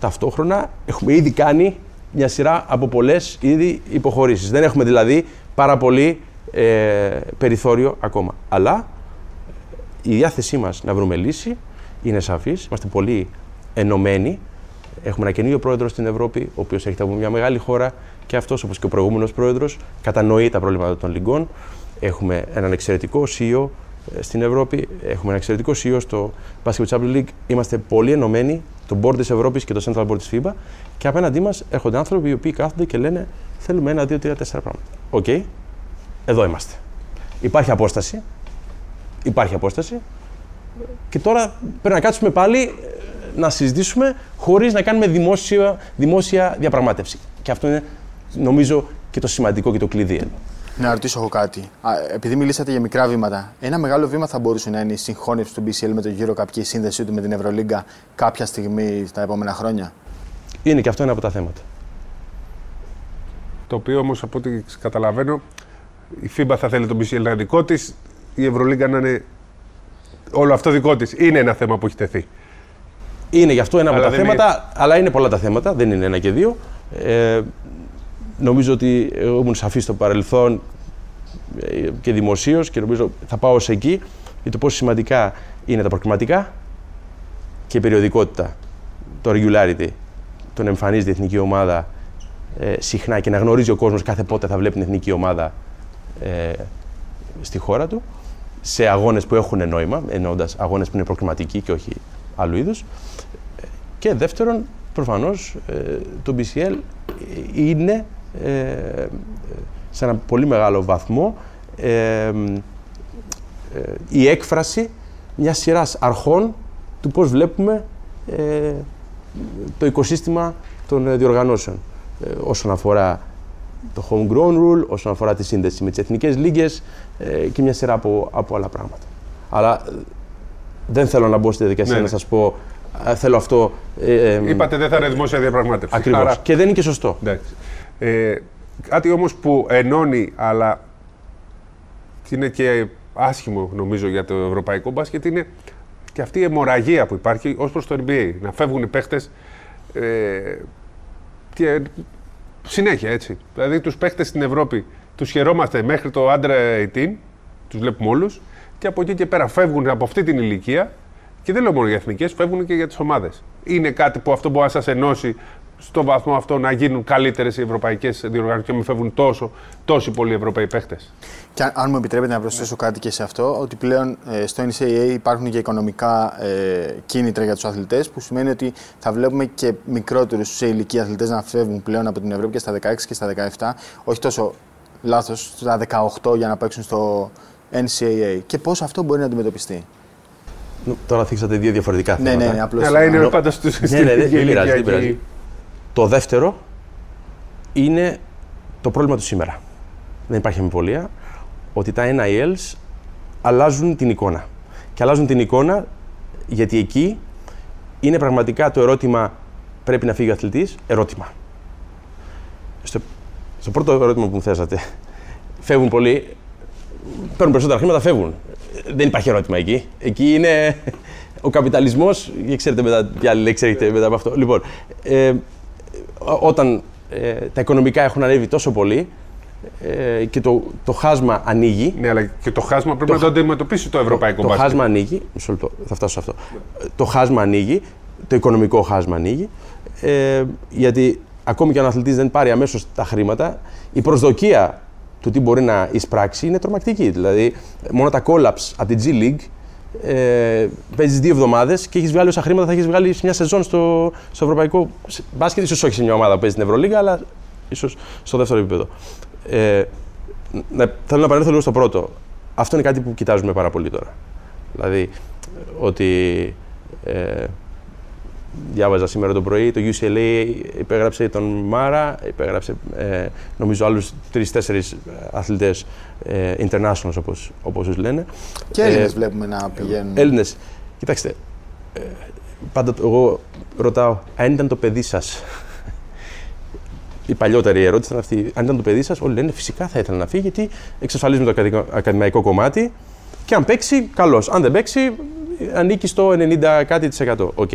Ταυτόχρονα έχουμε ήδη κάνει μια σειρά από πολλές ήδη υποχωρήσεις. Δεν έχουμε δηλαδή πάρα πολύ ε, περιθώριο ακόμα. Αλλά η διάθεσή μας να βρούμε λύση είναι σαφής. Είμαστε πολύ ενωμένοι. Έχουμε ένα καινούριο πρόεδρο στην Ευρώπη, ο οποίος έρχεται από μια μεγάλη χώρα και αυτός, όπως και ο προηγούμενος πρόεδρος, κατανοεί τα προβλήματα των λιγκών. Έχουμε έναν εξαιρετικό CEO ε, στην Ευρώπη. Έχουμε ένα εξαιρετικό CEO στο Basketball Champions League. Είμαστε πολύ ενωμένοι, το board της Ευρώπης και το Central Board της FIBA. Και απέναντί μας έρχονται άνθρωποι οι οποίοι κάθονται και λένε Θέλουμε ένα, δύο, τρία, τέσσερα πράγματα. OK, okay. Εδώ είμαστε. Υπάρχει απόσταση. Υπάρχει απόσταση. Και τώρα πρέπει να κάτσουμε πάλι ε, να συζητήσουμε χωρίς να κάνουμε δημόσια, δημόσια διαπραγμάτευση. Και αυτό είναι, νομίζω, και το σημαντικό και το κλειδί εδώ. Να ρωτήσω εγώ κάτι. Επειδή μιλήσατε για μικρά βήματα, ένα μεγάλο βήμα θα μπορούσε να είναι η συγχώνευση του BCL με το γύρο κάποια σύνδεσή του με την Ευρωλίγκα κάποια στιγμή στα επόμενα χρόνια; Είναι και αυτό ένα από τα θέματα. Το οποίο όμως από ό,τι καταλαβαίνω, η FIBA θα θέλει το BCL να είναι δικό της, η Ευρωλίγκα να είναι όλο αυτό δικό της. Είναι ένα θέμα που έχει τεθεί. Είναι γι' αυτό ένα από τα θέματα, αλλά είναι πολλά τα θέματα, δεν είναι ένα και δύο. Ε, Νομίζω ότι εγώ ήμουν σαφής στο παρελθόν ε, και δημοσίως και νομίζω θα πάω σε εκεί για το πόσο σημαντικά είναι τα προκριματικά και η περιοδικότητα, το regularity, το να εμφανίζεται η εθνική ομάδα ε, συχνά και να γνωρίζει ο κόσμος κάθε πότε θα βλέπει την εθνική ομάδα ε, στη χώρα του σε αγώνες που έχουν νόημα, εννοώντας αγώνες που είναι προκριματικοί και όχι άλλου είδους. Και δεύτερον, προφανώς, ε, το BCL είναι ε, σε ένα πολύ μεγάλο βαθμό ε, ε, η έκφραση μιας σειράς αρχών του πώς βλέπουμε το οικοσύστημα των διοργανώσεων όσον αφορά το homegrown rule, όσον αφορά τη σύνδεση με τις εθνικές λίγες και μια σειρά από, από άλλα πράγματα. Αλλά δεν θέλω να μπω στη διαδικασία ναι, να ναι. σας πω θέλω αυτό. Ε, Είπατε δεν θα είναι δημόσια διαπραγμάτευση. Ακριβώς. Και δεν είναι και σωστό. Ε, κάτι όμως που ενώνει, αλλά είναι και άσχημο νομίζω για το ευρωπαϊκό μπάσκετ, είναι και αυτή η αιμορραγία που υπάρχει ως προς το NBA. Να φεύγουν οι παίχτες ε, και συνέχεια έτσι. Δηλαδή τους παίχτες στην Ευρώπη τους χαιρόμαστε μέχρι το άντρα 18, τους βλέπουμε όλους, και από εκεί και πέρα φεύγουν από αυτή την ηλικία Και δεν λέω μόνο για εθνικές, φεύγουν και για τις ομάδες. Είναι κάτι που αυτό μπορεί να σας ενώσει στον βαθμό αυτό να γίνουν καλύτερες οι ευρωπαϊκές διοργανώσεις και μην φεύγουν τόσο, τόσοι πολλοί Ευρωπαίοι παίχτες. Και αν, αν μου επιτρέπετε να προσθέσω κάτι και σε αυτό, ότι πλέον ε, στο NCAA υπάρχουν και οικονομικά ε, κίνητρα για τους αθλητές, που σημαίνει ότι θα βλέπουμε και μικρότερους σε ηλικία αθλητές να φεύγουν πλέον από την Ευρώπη και στα 16 και στα 17, όχι τόσο λάθος, στα 18 για να παίξουν στο NCAA. Και πώς αυτό μπορεί να αντιμετωπιστεί; Τώρα θίξατε δύο διαφορετικά Ναι, θέματα. ναι, ναι, απλώς. Αλλά είναι πάντα στου Ναι, ναι, δεν πειράζει, δεν πειράζει. Το δεύτερο είναι το πρόβλημα του σήμερα. Δεν υπάρχει αμφιβολία ότι τα NILs αλλάζουν την εικόνα. Και αλλάζουν την εικόνα γιατί εκεί είναι πραγματικά το ερώτημα πρέπει να φύγει ο αθλητής, ερώτημα. Στο, στο πρώτο ερώτημα που μου θέσατε, φεύγουν πολλοί, παίρνουν περισσότερα χρήματα, φεύγουν. Δεν υπάρχει ερώτημα εκεί. Εκεί είναι ο καπιταλισμός, και ξέρετε μετά ποια άλλη λέξη έχετε μετά από αυτό. Λοιπόν, ε, ό- όταν ε, τα οικονομικά έχουν ανέβει τόσο πολύ ε, και το, το χάσμα ανοίγει, Ναι, αλλά και το χάσμα πρέπει να το αντιμετωπίσει το ευρωπαϊκό το μπάσκετ. χάσμα ανοίγει. Μισό λεπτό, θα φτάσω σε αυτό. Το χάσμα ανοίγει, το οικονομικό χάσμα ανοίγει. Ε, γιατί ακόμη και αν ο αθλητής δεν πάρει αμέσως τα χρήματα, η προσδοκία του τι μπορεί να εισπράξει είναι τρομακτική. Δηλαδή, μόνο τα collapse από την G League ε, παίζεις δύο εβδομάδες και έχεις βγάλει όσα χρήματα θα έχεις βγάλει σε μια σεζόν στο, στο ευρωπαϊκό μπάσκετ. σω όχι σε μια ομάδα που παίζει στην Ευρωλίγα, αλλά ίσως στο δεύτερο επίπεδο. Ε, να, θέλω να επανέλθω λίγο στο πρώτο. Αυτό είναι κάτι που κοιτάζουμε πάρα πολύ τώρα. Δηλαδή, ότι ε, διάβαζα σήμερα το πρωί, το UCLA υπέγραψε τον Μάρα, υπέγραψε ε, νομίζω άλλους τρεις-τέσσερις αθλητές ε, internationals όπως, όπως τους λένε. Και Έλληνες Ε, βλέπουμε να πηγαίνουν. Έλληνες, κοιτάξτε, ε, πάντα το- εγώ ρωτάω, αν ήταν το παιδί σας, η παλιότερη ερώτηση ήταν αυτή, αν ήταν το παιδί σας, όλοι λένε φυσικά θα ήθελα να φύγει, γιατί εξασφαλίζουμε το ακαδημαϊκό- ακαδημαϊκό κομμάτι και αν παίξει, καλώς. Αν δεν παίξει, ανήκει στο 90 κάτι τοις εκατό. Οκ.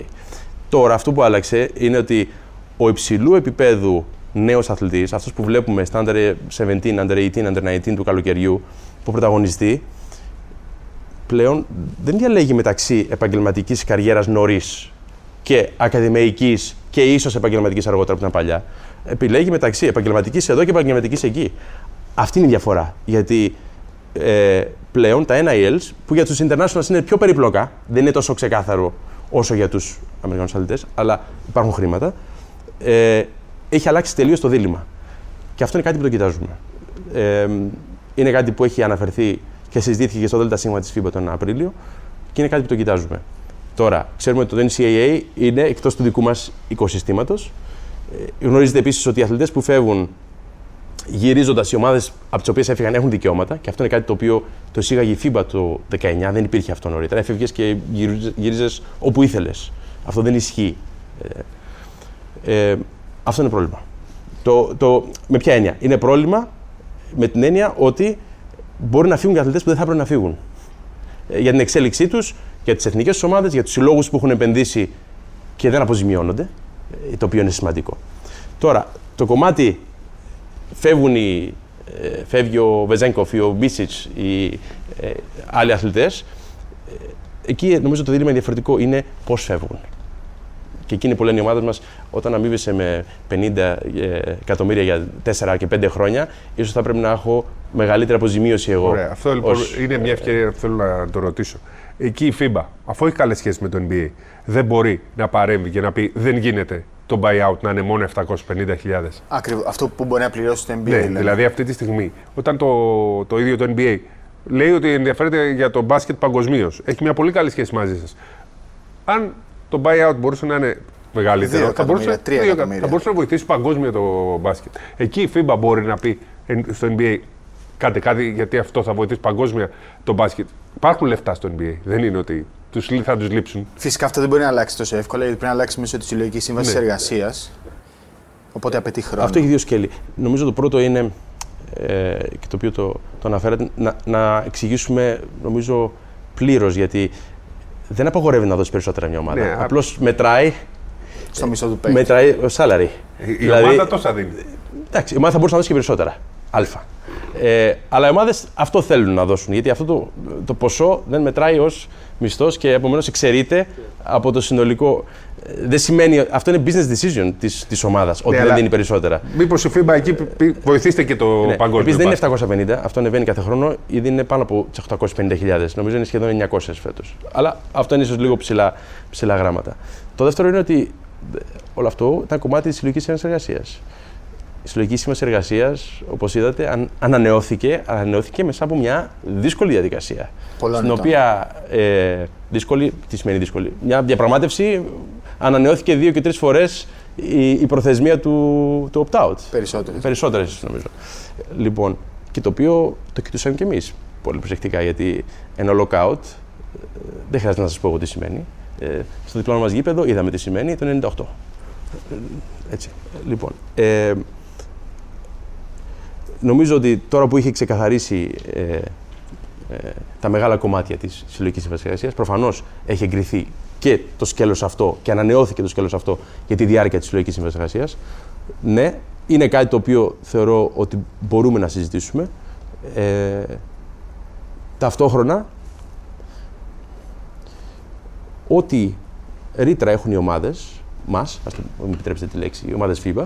Τώρα αυτό που άλλαξε είναι ότι ο υψηλού επίπεδου νέος αθλητής, αυτός που βλέπουμε στα under 17, under 18, under 19 του καλοκαιριού, που πρωταγωνιστεί, πλέον δεν διαλέγει μεταξύ επαγγελματικής καριέρας νωρίς και ακαδημαϊκής και ίσως επαγγελματικής αργότερα από την παλιά. Επιλέγει μεταξύ επαγγελματικής εδώ και επαγγελματικής εκεί. Αυτή είναι η διαφορά. Γιατί ε, πλέον τα NILs, που για τους internationals είναι πιο περίπλοκα, δεν είναι τόσο ξεκάθαρο όσο για τους Αμερικανούς αθλητές, αλλά υπάρχουν χρήματα, ε, έχει αλλάξει τελείως το δίλημα. Και αυτό είναι κάτι που το κοιτάζουμε. Ε, είναι κάτι που έχει αναφερθεί και συζητήθηκε και στο ΔΣ της FIBA τον Απρίλιο και είναι κάτι που το κοιτάζουμε. Τώρα, ξέρουμε ότι το NCAA είναι εκτός του δικού μας οικοσυστήματος. Ε, γνωρίζετε επίσης ότι οι αθλητές που φεύγουν γυρίζοντας οι ομάδες από τις οποίες έφυγαν έχουν δικαιώματα και αυτό είναι κάτι το οποίο το εισήγαγε η FIBA το 19, δεν υπήρχε αυτό νωρίτερα. Έφευγες και γύριζε όπου ήθελες. Αυτό δεν ισχύει. Ε, ε, αυτό είναι πρόβλημα. Το, το, με ποια έννοια; Είναι πρόβλημα με την έννοια ότι μπορεί να φύγουν και αθλητές που δεν θα έπρεπε να φύγουν. Ε, για την εξέλιξή τους, για τις εθνικές ομάδες, για τους συλλόγους που έχουν επενδύσει και δεν αποζημιώνονται, ε, το οποίο είναι σημαντικό. Τώρα, το κομμάτι φεύγουν οι, ε, φεύγει ο Βεζέγκοφ ή ο Μπίσιτς οι ε, άλλοι αθλητές, ε, εκεί νομίζω το δίλημα είναι διαφορετικό, είναι πώς φεύγουν. Και εκεί είναι που λένε οι ομάδες μας, όταν αμείβεσαι με 50 ε, εκατομμύρια για 4 και 5 χρόνια, ίσως θα πρέπει να έχω μεγαλύτερη αποζημίωση εγώ. Ωραία. Αυτό λοιπόν ως- είναι μια ευκαιρία που θέλω να το ρωτήσω. Εκεί η FIBA, αφού έχει καλές σχέσεις με το NBA, δεν μπορεί να παρέμβει και να πει δεν γίνεται το buyout να είναι μόνο 750.000. Ακριβώς. Αυτό που μπορεί να πληρώσει το NBA. Ναι, λέμε. δηλαδή αυτή τη στιγμή, όταν το, το ίδιο το NBA λέει ότι ενδιαφέρεται για το μπάσκετ παγκοσμίως, έχει μια πολύ καλή σχέση μαζί σας. Αν το buyout μπορούσε να είναι μεγαλύτερο, Δύο θα μπορούσε, εκατομμύρια, τρία δύο εκα- εκατομμύρια. θα μπορούσε να βοηθήσει παγκόσμια το μπάσκετ. Εκεί η FIBA μπορεί να πει εν- στο NBA κάντε κάτι γιατί αυτό θα βοηθήσει παγκόσμια το μπάσκετ. Υπάρχουν λεφτά στο NBA. Δεν είναι ότι τους, λεί- θα τους λείψουν. Φυσικά αυτό δεν μπορεί να αλλάξει τόσο εύκολα γιατί πρέπει να αλλάξει μέσω τη συλλογική σύμβαση Ναι. εργασίας. Οπότε απαιτεί χρόνο. Αυτό έχει δύο σκέλη. Νομίζω το πρώτο είναι, ε, και το οποίο το, το αναφέρατε, να, να εξηγήσουμε νομίζω πλήρως γιατί δεν απαγορεύει να δώσει περισσότερα μια ομάδα. Ναι, α- Απλώς μετράει, Στο μισό του παίκτη. μετράει ο salary. Η Δηλαδή- ομάδα τόσα δίνει. Εντάξει, η ομάδα θα μπορούσε να δώσει και περισσότερα. Α. Ε, αλλά οι ομάδες αυτό θέλουν να δώσουν. Γιατί αυτό το, το ποσό δεν μετράει ως μισθός και επομένως εξαιρείται από το συνολικό. Ε, δεν σημαίνει, αυτό είναι business decision της της ομάδας, ότι Ναι, δεν αλλά δίνει περισσότερα. Μήπως η FIBA εκεί π- π- βοηθήστε και το Ναι. παγκόσμιο. Επίση δεν μπάσκετ. είναι 750, αυτό ανεβαίνει κάθε χρόνο, ήδη είναι πάνω από τις 850.000. Νομίζω είναι σχεδόν 900 φέτος. Αλλά αυτό είναι ίσως λίγο ψηλά, ψηλά γράμματα. Το δεύτερο είναι ότι ε, όλο αυτό ήταν κομμάτι της συλλογικής σύμβαση εργασίας. Η συλλογική σύμβαση εργασίας, όπως είδατε, αν, ανανεώθηκε, ανανεώθηκε μέσα από μια δύσκολη διαδικασία. Πολλών στην ετών. οποία. Ε, δύσκολη, τι σημαίνει δύσκολη; Μια διαπραγμάτευση ανανεώθηκε δύο και τρεις φορές η, η προθεσμία του, του opt-out. Περισσότερο. Περισσότερες, νομίζω. Λοιπόν, και το οποίο το κοιτούσαμε κι εμείς πολύ προσεκτικά γιατί ένα lockout ε, δεν χρειάζεται να σας πω εγώ τι σημαίνει. Ε, στο διπλάνο μας γήπεδο είδαμε τι σημαίνει το 98. Ε, Έτσι. Λοιπόν. Ε, νομίζω ότι τώρα που είχε ξεκαθαρίσει ε, ε, τα μεγάλα κομμάτια της συλλογικής σύμβασης εργασίας, προφανώς έχει εγκριθεί και το σκέλος αυτό και ανανεώθηκε το σκέλος αυτό για τη διάρκεια της συλλογικής σύμβασης εργασίας. Ναι, είναι κάτι το οποίο θεωρώ ότι μπορούμε να συζητήσουμε. Ε, ταυτόχρονα, ό,τι ρήτρα έχουν οι ομάδες μας, ας το μου επιτρέψετε τη λέξη, οι ομάδες FIBA,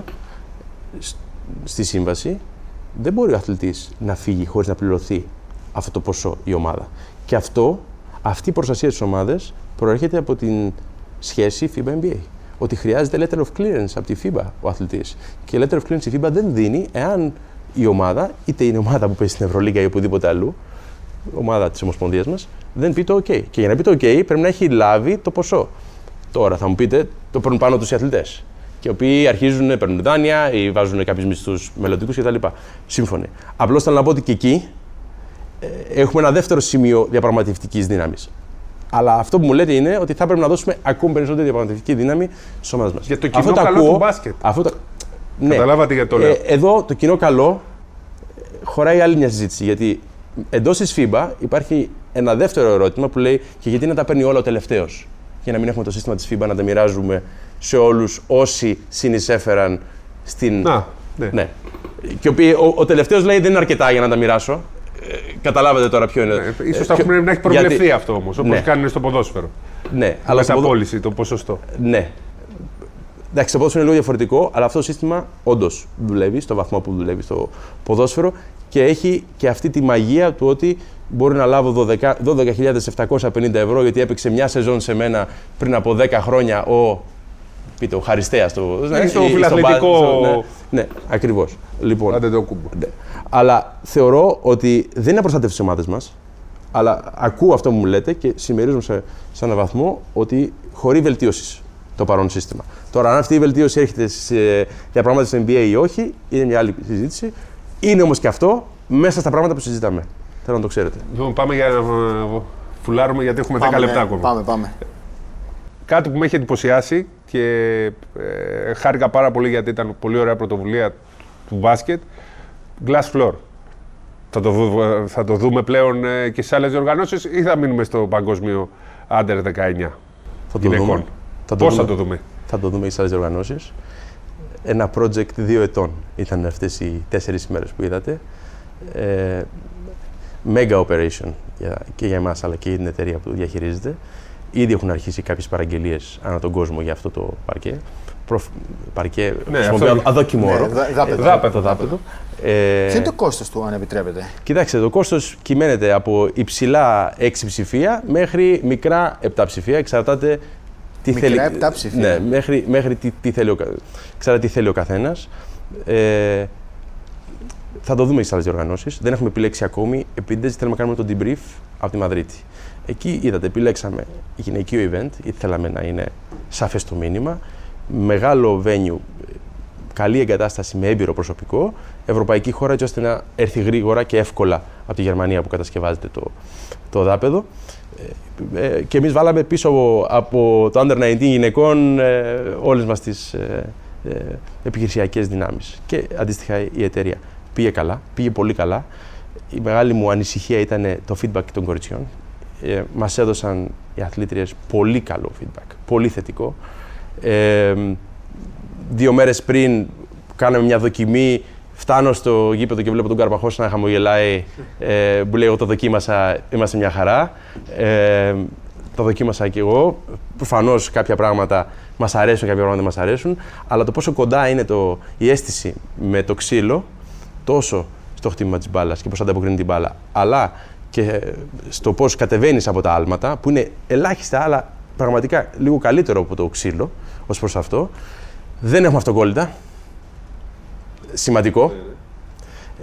σ- στη σύμβαση, δεν μπορεί ο αθλητής να φύγει χωρίς να πληρωθεί αυτό το ποσό η ομάδα. Και αυτό, αυτή η προστασία της ομάδας προέρχεται από την σχέση FIBA-NBA. Ότι χρειάζεται letter of clearance από τη FIBA ο αθλητής. Και letter of clearance η FIBA δεν δίνει εάν η ομάδα, είτε είναι η ομάδα που παίζει στην Ευρωλίγα ή οπουδήποτε αλλού, ομάδα της Ομοσπονδίας μας, δεν πει το OK. Και για να πει το OK πρέπει να έχει λάβει το ποσό. Τώρα θα μου πείτε, το παίρνουν πάνω τους οι αθλητές. Και οι οποίοι αρχίζουν, παίρνουν δάνεια ή βάζουν κάποιους μισθούς μελλοντικούς κτλ. Σύμφωνοι. Απλώς θέλω να πω ότι και εκεί ε, έχουμε ένα δεύτερο σημείο διαπραγματευτικής δύναμης. Αλλά αυτό που μου λέτε είναι ότι θα πρέπει να δώσουμε ακόμη περισσότερη διαπραγματευτική δύναμη στι ομάδε μας. Για το κοινό καλό του μπάσκετ. Αυτό το... Ναι. Καταλάβατε γιατί το λέω. Ε, εδώ το κοινό καλό ε, χωράει άλλη μια συζήτηση. Γιατί εντός της FIBA υπάρχει ένα δεύτερο ερώτημα που λέει και γιατί να τα παίρνει όλα ο τελευταίος. Για να μην έχουμε το σύστημα της FIBA να τα μοιράζουμε σε όλους όσοι συνεισέφεραν στην. Να, ναι. ναι. Και ο, οποίοι- ο, ο τελευταίος λέει δεν είναι αρκετά για να τα μοιράσω. Ε, καταλάβατε τώρα ποιο είναι. Ε, ίσως Ε, θα ποιο- έχουμε να έχει προβλεφθεί γιατί- αυτό όμως, όπως Ναι. κάνουν στο ποδόσφαιρο. Ναι, αλλά στο ποδο- Μεταπόληση, το ποσοστό. ναι. Εντάξει, το ποδόσφαιρο είναι λίγο διαφορετικό, αλλά αυτό το σύστημα όντως δουλεύει στο βαθμό που δουλεύει στο ποδόσφαιρο και έχει και αυτή τη μαγεία του ότι μπορεί να λάβω 12 12.750 ευρώ γιατί έπαιξε μια σεζόν σε μένα πριν από 10 χρόνια ο, πείτε, ο Χαριστέας. Το, Ή στο ή- ή φιλαθλητικό- μπα- στο- ναι, ναι, ακριβώς. Λοιπόν, Άντε το κούμπο. ναι. Αλλά θεωρώ ότι δεν είναι απροστάτευση τη ομάδα μας. Αλλά ακούω αυτό που μου λέτε και συμμερίζομαι σε, σε έναν βαθμό ότι χωρεί βελτίωσης το παρόν σύστημα. Τώρα, αν αυτή η βελτίωση έρχεται σε διαπραγμάτευση NBA ή όχι, είναι μια άλλη συζήτηση. Είναι όμως και αυτό μέσα στα πράγματα που συζητάμε. Θέλω να το ξέρετε. Λοιπόν, πάμε για να ε, φουλάρουμε γιατί έχουμε 10 Πάμε, λεπτά ναι. ακόμα. Πάμε, πάμε. Κάτι που με έχει εντυπωσιάσει και ε, χάρηκα πάρα πολύ γιατί ήταν πολύ ωραία πρωτοβουλία του μπάσκετ. Glass floor. Θα το, δου- θα το δούμε πλέον ε, και σε άλλες διοργανώσεις ή θα μείνουμε στο παγκόσμιο Under 19 Θα το γυναικών. δούμε. Θα το Πώς θα δούμε. το δούμε; Θα το δούμε και σε άλλες διοργανώσεις. Ένα project δύο ετών ήταν αυτές οι τέσσερις ημέρες που είδατε. Ε, mega operation για, και για εμάς αλλά και για την εταιρεία που διαχειρίζεται. Ήδη έχουν αρχίσει κάποιες παραγγελίες ανά τον κόσμο για αυτό το παρκέ. Προφ, παρκέ, χρησιμοποιώ αυτό- αδόκιμο Ναι, όρο. δα- δάπεδο. Ε, Δάπεδο, το δάπεδο. Ε, Ποιο είναι το κόστος του, αν επιτρέπετε; Κοιτάξτε, το κόστος κυμαίνεται από υψηλά 6 ψηφία μέχρι μικρά 7 ψηφία. Εξαρτάται τι Μικρά θέλει. επτά ψηφία. Ναι, μέχρι, μέχρι τι, τι θέλει ο, κα- εξαρτάται τι θέλει ο καθένας. Ε, θα το δούμε στις άλλες διοργανώσεις. Δεν έχουμε επιλέξει ακόμη, επειδή δεν θέλουμε να κάνουμε το debrief από τη Μαδρίτη. Εκεί είδατε, επιλέξαμε γυναικείο event, γιατί θέλαμε να είναι σαφές το μήνυμα. Μεγάλο venue, καλή εγκατάσταση με έμπειρο προσωπικό, ευρωπαϊκή χώρα έτσι ώστε να έρθει γρήγορα και εύκολα από τη Γερμανία που κατασκευάζεται το, το δάπεδο. Ε, ε, και εμείς βάλαμε πίσω από, από το Under 19 γυναικών ε, όλες μας τις ε, ε, επιχειρησιακές δυνάμεις. Και αντίστοιχα η εταιρεία πήγε καλά, πήγε πολύ καλά. Η μεγάλη μου ανησυχία ήταν το feedback των κοριτσιών. Ε, μας έδωσαν οι αθλήτριες πολύ καλό feedback, πολύ θετικό. Ε, δύο μέρες πριν κάναμε μια δοκιμή, Φτάνω στο γήπεδο και βλέπω τον Καρπαχός να χαμογελάει. Ε, που λέει: Εγώ το δοκίμασα, είμαστε μια χαρά. Ε, το δοκίμασα κι εγώ. Προφανώς κάποια πράγματα μας αρέσουν, κάποια πράγματα δεν μας αρέσουν. Αλλά το πόσο κοντά είναι το, η αίσθηση με το ξύλο, τόσο στο χτύπημα της μπάλας και πώς ανταποκρίνει την μπάλα, αλλά και στο πώς κατεβαίνεις από τα άλματα, που είναι ελάχιστα, αλλά πραγματικά λίγο καλύτερο από το ξύλο ως προς αυτό. Δεν έχουμε αυτοκόλλητα. Σημαντικό.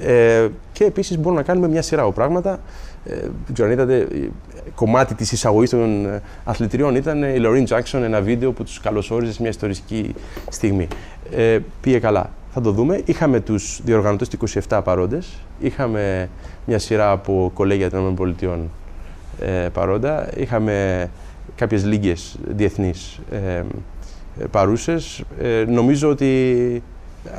Ε, και επίσης μπορούμε να κάνουμε μια σειρά από πράγματα. Ε, δεν ξέρω αν είδατε, κομμάτι της εισαγωγής των ε, αθλητριών ήταν η Lorraine Jackson, ένα βίντεο που τους καλωσόριζε σε μια ιστορική στιγμή. Ε, πήγε καλά. Θα το δούμε. Είχαμε τους διοργανωτές του 27 παρόντες. Είχαμε μια σειρά από κολέγια των ΗΠΑ ε, παρόντα. Είχαμε κάποιες λίγε διεθνείς ε, παρούσες. Ε, νομίζω ότι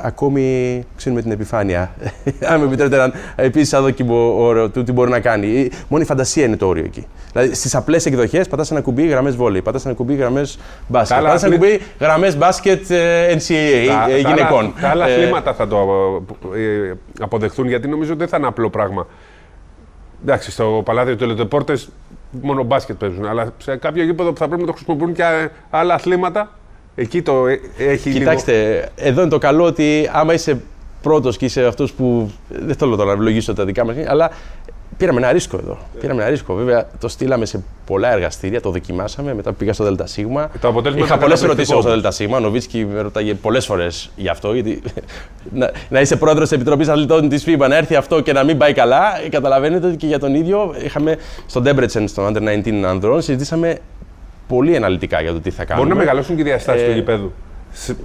ακόμη ξύνουμε την επιφάνεια. Αν με επιτρέπετε έναν επίσης αδόκιμο όρο του τι μπορεί να κάνει. Μόνο η φαντασία είναι το όριο εκεί. Δηλαδή στις απλές εκδοχές πατάς ένα κουμπί γραμμές βόλεϊ, πατάς ένα κουμπί γραμμές μπάσκετ. Πατάς ένα κουμπί γραμμές μπάσκετ NCAA τα, ε, γυναικών. Τα άλλα αθλήματα θα το ε, αποδεχθούν γιατί νομίζω ότι δεν θα είναι απλό πράγμα. Εντάξει, στο παλάτι του Ελετεπόρτε μόνο μπάσκετ παίζουν. Αλλά σε κάποιο γήπεδο που θα πρέπει να το χρησιμοποιούν και άλλα αθλήματα, Εκεί το ε, έχει Κοιτάξτε, λίγο... εδώ είναι το καλό ότι άμα είσαι πρώτος και είσαι αυτός που. Δεν θέλω τώρα να ευλογήσω τα δικά μας, αλλά πήραμε ένα ρίσκο εδώ. Yeah. Πήραμε ένα ρίσκο. Βέβαια, το στείλαμε σε πολλά εργαστήρια, το δοκιμάσαμε. Μετά πήγα στο ΔΣ. Το αποτέλεσμα Είχα πολλές ερωτήσεις από το ΔΣ. Ο Νοβίτσκι με ρωτάγε πολλές φορές γι' αυτό. Γιατί να, να είσαι πρόεδρος της Επιτροπής Αθλητών της FIBA, να έρθει αυτό και να μην πάει καλά. Καταλαβαίνετε ότι και για τον ίδιο είχαμε στον Ντέμπρετσεν, στον Under 19 ανδρών, συζητήσαμε πολύ αναλυτικά για το τι θα κάνουμε. Μπορεί να μεγαλώσουν και οι διαστάσεις ε, του γηπέδου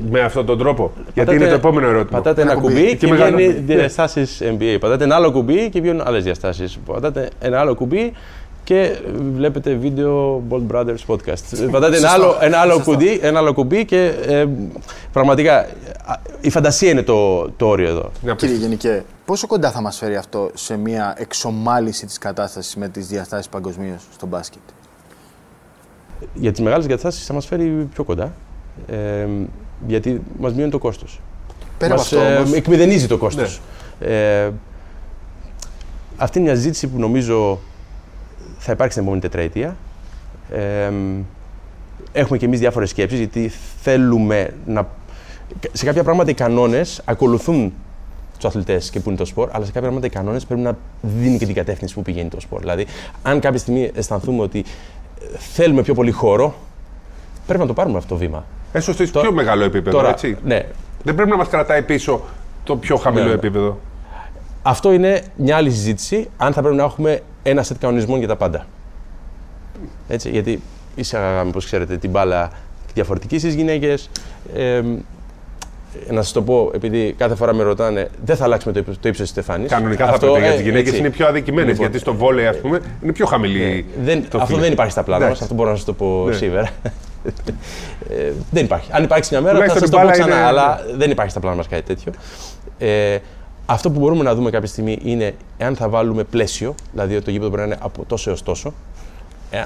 με αυτόν τον τρόπο. Πατάτε, Γιατί είναι το επόμενο ερώτημα. Πατάτε ένα, κουμπί, και, και βγαίνουν ναι. διαστάσεις NBA. Πατάτε ένα άλλο κουμπί και βγαίνουν άλλες διαστάσεις. Πατάτε ένα άλλο κουμπί και βλέπετε βίντεο Bold Brothers podcast. Πατάτε ένα άλλο, ένα, άλλο κουμπί, ένα άλλο κουμπί και ε, πραγματικά η φαντασία είναι το, το όριο εδώ. Κύριε Γενικέ, πόσο κοντά θα μας φέρει αυτό σε μια εξομάλυση της κατάστασης με τις διαστάσεις παγκοσμίως στο μπάσκετ; Για τις μεγάλες εγκαταστάσεις θα μας φέρει πιο κοντά, ε, γιατί μας μειώνει το κόστος. Πέρα μας αυτό, ε, εκμηδενίζει το κόστος. Ναι. Ε, αυτή είναι μια ζήτηση που νομίζω θα υπάρξει την επόμενη τετραετία. Ε, έχουμε και εμείς διάφορες σκέψεις, γιατί θέλουμε να... Σε κάποια πράγματα οι κανόνες ακολουθούν τους αθλητές και που είναι το σπορ, αλλά σε κάποια πράγματα οι κανόνες πρέπει να δίνει και την κατεύθυνση που πηγαίνει το σπορ. Δηλαδή, αν κάποια στιγμή αισθανθούμε ότι θέλουμε πιο πολύ χώρο, πρέπει να το πάρουμε αυτό το βήμα. Έστω στο πιο μεγάλο επίπεδο, τώρα, έτσι. Ναι. Δεν πρέπει να μας κρατάει πίσω το πιο χαμηλό ναι. επίπεδο. Αυτό είναι μια άλλη συζήτηση, αν θα πρέπει να έχουμε ένα σετ κανονισμών για τα πάντα. Έτσι, γιατί εισάγαμε, όπω ξέρετε, την μπάλα διαφορετική στις γυναίκες. Ε, να σας το πω, επειδή κάθε φορά με ρωτάνε, δεν θα αλλάξουμε το, το ύψος της στεφάνη. Κανονικά αυτό, θα πρέπει, γιατί οι ε, γυναίκε είναι πιο αδικημένες. Λοιπόν, γιατί στο βόλεϊ, ας πούμε, είναι πιο χαμηλή. Ε, δεν, το αυτό δεν υπάρχει στα πλάνα μας, αυτό μπορώ να σας το πω ναι. σήμερα. ε, δεν υπάρχει. Αν υπάρξει μια μέρα, θα σας το πω ξανά, είναι... αλλά δεν υπάρχει στα πλάνα μας κάτι τέτοιο. Ε, αυτό που μπορούμε να δούμε κάποια στιγμή είναι εάν θα βάλουμε πλαίσιο, δηλαδή ότι το γήπεδο πρέπει να είναι από τόσο έως τόσο. Ε,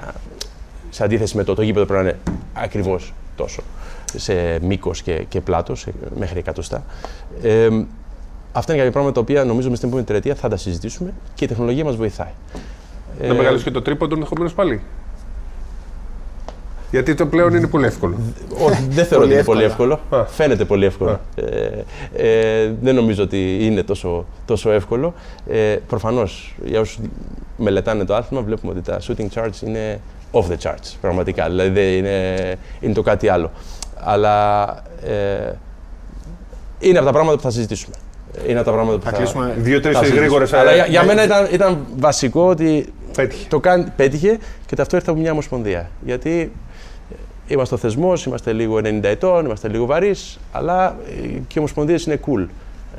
σε αντίθεση με το, το γήπεδο πρέπει να είναι ακριβώς τόσο σε μήκος και, και πλάτος, μέχρι εκατοστά. Ε, αυτά είναι κάποια πράγματα τα οποία νομίζω με στην επόμενη τριετία θα τα συζητήσουμε και η τεχνολογία μας βοηθάει. Να ε, μεγαλώσει και το τρίποντο ενδεχομένως πάλι. Γιατί το πλέον είναι πολύ εύκολο. δεν θεωρώ ότι είναι πολύ εύκολο. Φαίνεται πολύ εύκολο. Ε, ε, δεν νομίζω ότι είναι τόσο, τόσο εύκολο. Ε, Προφανώς, για όσους μελετάνε το άθλημα, βλέπουμε ότι τα shooting charts είναι off the charts. Πραγματικά. Δηλαδή είναι, είναι το κάτι άλλο αλλά ε, είναι από τα πράγματα που θα συζητήσουμε. Είναι από τα πράγματα που θα, θα κλείσουμε δύο-τρεις γρήγορες. Αλλά για, για μένα ήταν, ήταν βασικό ότι πέτυχε. το κάν, πέτυχε και αυτό ήρθε από μια ομοσπονδία. Γιατί είμαστε ο θεσμός, είμαστε λίγο 90 ετών, είμαστε λίγο βαρύς, αλλά και οι ομοσπονδίες είναι cool.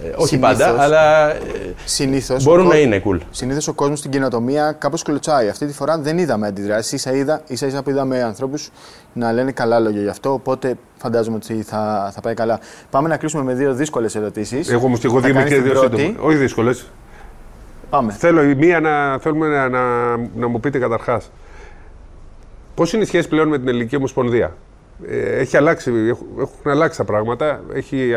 Ε, όχι πάντα, αλλά ε, συνήθως μπορούν να είναι cool. Συνήθως ο κόσμος στην κοινοτομία κάπως κλωτσάει. Αυτή τη φορά δεν είδαμε αντιδράσεις. σα είδα, ίσα ίσα που είδαμε ανθρώπους να λένε καλά λόγια γι' αυτό. Οπότε φαντάζομαι ότι θα, θα πάει καλά. Πάμε να κλείσουμε με δύο δύσκολες ερωτήσεις. Εγώ όμως και εγώ δύο και δύο σύντομα. Όχι δύσκολες. Πάμε. Θέλω η μία να, θέλουμε να, να, να μου πείτε καταρχάς. Πώς είναι η σχέση πλέον με την Ελληνική Ομοσπονδία; Ε, έχει αλλάξει, έχουν αλλάξει τα πράγματα. Έχει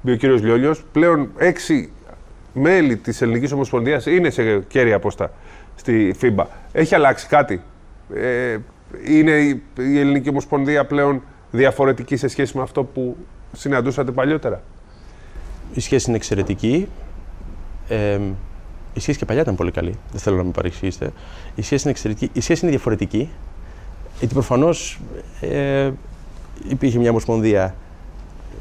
μπει ο κύριος Λιόλιος. Πλέον έξι μέλη της Ελληνικής Ομοσπονδίας είναι σε κέρια πόστα στη FIBA. Έχει αλλάξει κάτι; Ε, είναι η Ελληνική Ομοσπονδία πλέον διαφορετική σε σχέση με αυτό που συναντούσατε παλιότερα; Η σχέση είναι εξαιρετική. Ε, η σχέση και παλιά ήταν πολύ καλή. Δεν θέλω να με παρεξηγήσετε. Η σχέση είναι εξαιρετική. Η σχέση είναι διαφορετική. Γιατί προφανώς ε, υπήρχε μια ομοσπονδία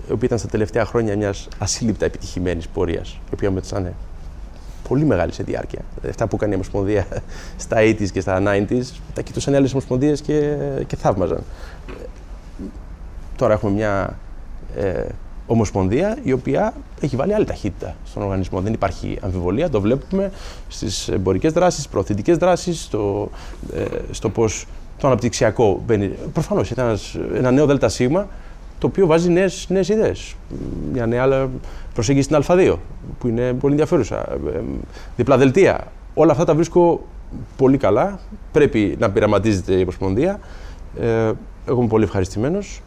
η οποία ήταν στα τελευταία χρόνια μιας ασύλληπτα επιτυχημένης πορείας, η οποία μετσάνε πολύ μεγάλη σε διάρκεια. Αυτά που έκανε η Ομοσπονδία στα 80s και στα 90s, τα κοιτούσαν άλλες ομοσπονδίες και, και θαύμαζαν. Τώρα έχουμε μια ε, ομοσπονδία η οποία έχει βάλει άλλη ταχύτητα στον οργανισμό. Δεν υπάρχει αμφιβολία, το βλέπουμε στις εμπορικές δράσεις, στις προωθητικές δράσεις, στο, ε, στο πώς το αναπτυξιακό μπαίνει. Προφανώς ήταν ένα νέο ΔΣ το οποίο βάζει νέες ιδέες. Μια νέα προσέγγιση στην Α2 που είναι πολύ ενδιαφέρουσα. Ε, διπλά δελτία. Όλα αυτά τα βρίσκω πολύ καλά. Πρέπει να πειραματίζεται η Ομοσπονδία. Ε, εγώ είμαι πολύ ευχαριστημένος.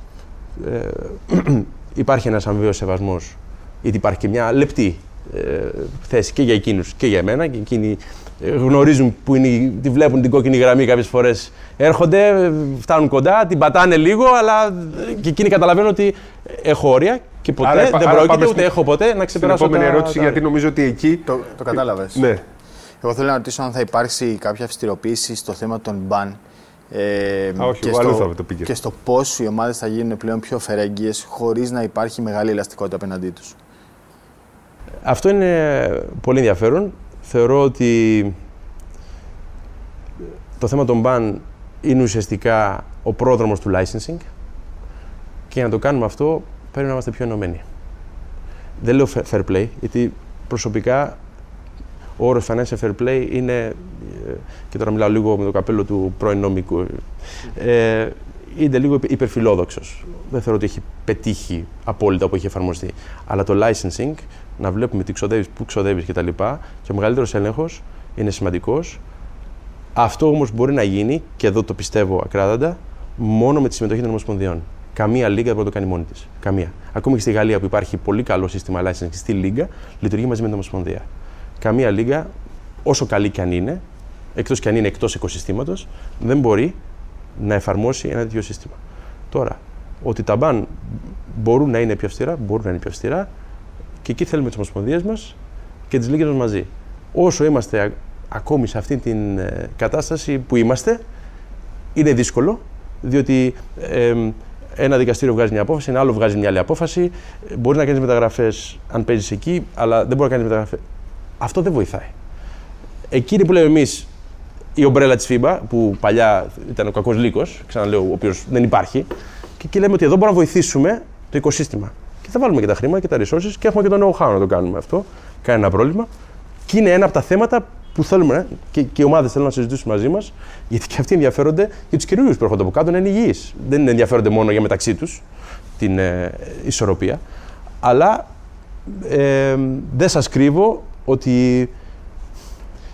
Ε, υπάρχει ένας αμοιβαίος σεβασμός, γιατί υπάρχει και μια λεπτή ε, θέση και για εκείνους και για εμένα. Και εκείνοι ε, γνωρίζουν που είναι, τη βλέπουν την κόκκινη γραμμή κάποιες φορές. Έρχονται, φτάνουν κοντά, την πατάνε λίγο, αλλά και εκείνοι καταλαβαίνουν ότι έχω όρια και ποτέ άρα, δεν πρόκειται ούτε έχω ποτέ να ξεπεράσω. Την επόμενη ερώτηση, γιατί νομίζω ότι εκεί. Το, το κατάλαβες. Ναι. Εγώ θέλω να ρωτήσω αν θα υπάρξει κάποια αυστηροποίηση στο θέμα των μπαν. Ε, Α, όχι, και, στο, το και στο πώς οι ομάδες θα γίνουν πλέον πιο φερέγγιες χωρίς να υπάρχει μεγάλη ελαστικότητα απέναντί τους. Αυτό είναι πολύ ενδιαφέρον. Θεωρώ ότι το θέμα των μπαν είναι ουσιαστικά ο πρόδρομος του licensing και για να το κάνουμε αυτό πρέπει να είμαστε πιο ενωμένοι. Δεν λέω fair play, γιατί προσωπικά ο όρος financial fair play είναι, ε, και τώρα μιλάω λίγο με το καπέλο του πρώην νομικού, ε, είναι λίγο υπερφιλόδοξος. Δεν θεωρώ ότι έχει πετύχει απόλυτα όπου έχει εφαρμοστεί. Αλλά το licensing, να βλέπουμε τι ξοδεύεις, πού ξοδεύεις κτλ. Και ο μεγαλύτερος έλεγχος είναι σημαντικός. Αυτό όμως μπορεί να γίνει, και εδώ το πιστεύω ακράδαντα, μόνο με τη συμμετοχή των Ομοσπονδιών. Καμία λίγα δεν μπορεί να το κάνει μόνη της. Καμία. Ακόμη και στη Γαλλία που υπάρχει πολύ καλό σύστημα licensing στη λίγα, λειτουργεί μαζί με την Ομοσπονδία. Καμία λίγα, όσο καλή και αν είναι, εκτός και αν είναι εκτός οικοσυστήματος, δεν μπορεί να εφαρμόσει ένα τέτοιο σύστημα. Τώρα, ότι τα μπαν μπορούν να είναι πιο αυστηρά, μπορούν να είναι πιο αυστηρά και εκεί θέλουμε τις ομοσπονδίες μας και τις λίγες μας μαζί. Όσο είμαστε ακόμη σε αυτή την ε, κατάσταση που είμαστε, είναι δύσκολο, διότι ένα δικαστήριο βγάζει μια απόφαση, ένα άλλο βγάζει μια άλλη απόφαση. Μπορεί να κάνεις μεταγραφές αν παίζεις εκεί, αλλά δεν μπορεί να κάνεις μεταγραφές. Αυτό δεν βοηθάει. Εκείνοι που λέμε εμείς, η ομπρέλα της FIBA, που παλιά ήταν ο κακός λύκος, ξαναλέω, ο οποίος δεν υπάρχει, και εκεί λέμε ότι εδώ μπορούμε να βοηθήσουμε το οικοσύστημα. Και θα βάλουμε και τα χρήματα και τα resources και έχουμε και το know-how να το κάνουμε αυτό. Κανένα πρόβλημα. Και είναι ένα από τα θέματα που θέλουμε ε, και, και οι ομάδες θέλουν να συζητήσουν μαζί μας, γιατί και αυτοί ενδιαφέρονται για τους καινούριους που έρχονται από κάτω να είναι υγιείς. Δεν ενδιαφέρονται μόνο για μεταξύ τους την ε, ισορροπία. Αλλά ε, δεν σας κρύβω ότι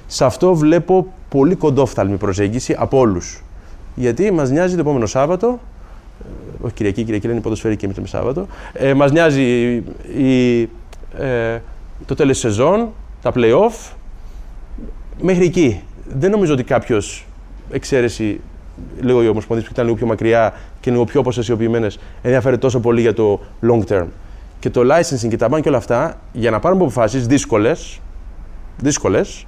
σε αυτό βλέπω πολύ κοντόφθαλμη προσέγγιση από όλους. Γιατί μας νοιάζει το επόμενο Σάββατο, ε, όχι Κυριακή, Κυριακή είναι ποδοσφαιρική, εμείς λέμε Σάββατο, ε, μας νοιάζει η, ε, το τέλος σεζόν, τα playoff, Μέχρι εκεί. Δεν νομίζω ότι κάποιος εξαίρεση, λίγο οι ομοσπονδίες που ήταν λίγο πιο μακριά και λίγο πιο αποστασιοποιημένε, ενδιαφέρει τόσο πολύ για το long term. Και το licensing και τα bank και όλα αυτά, για να πάρουμε αποφάσεις δύσκολες, δύσκολες,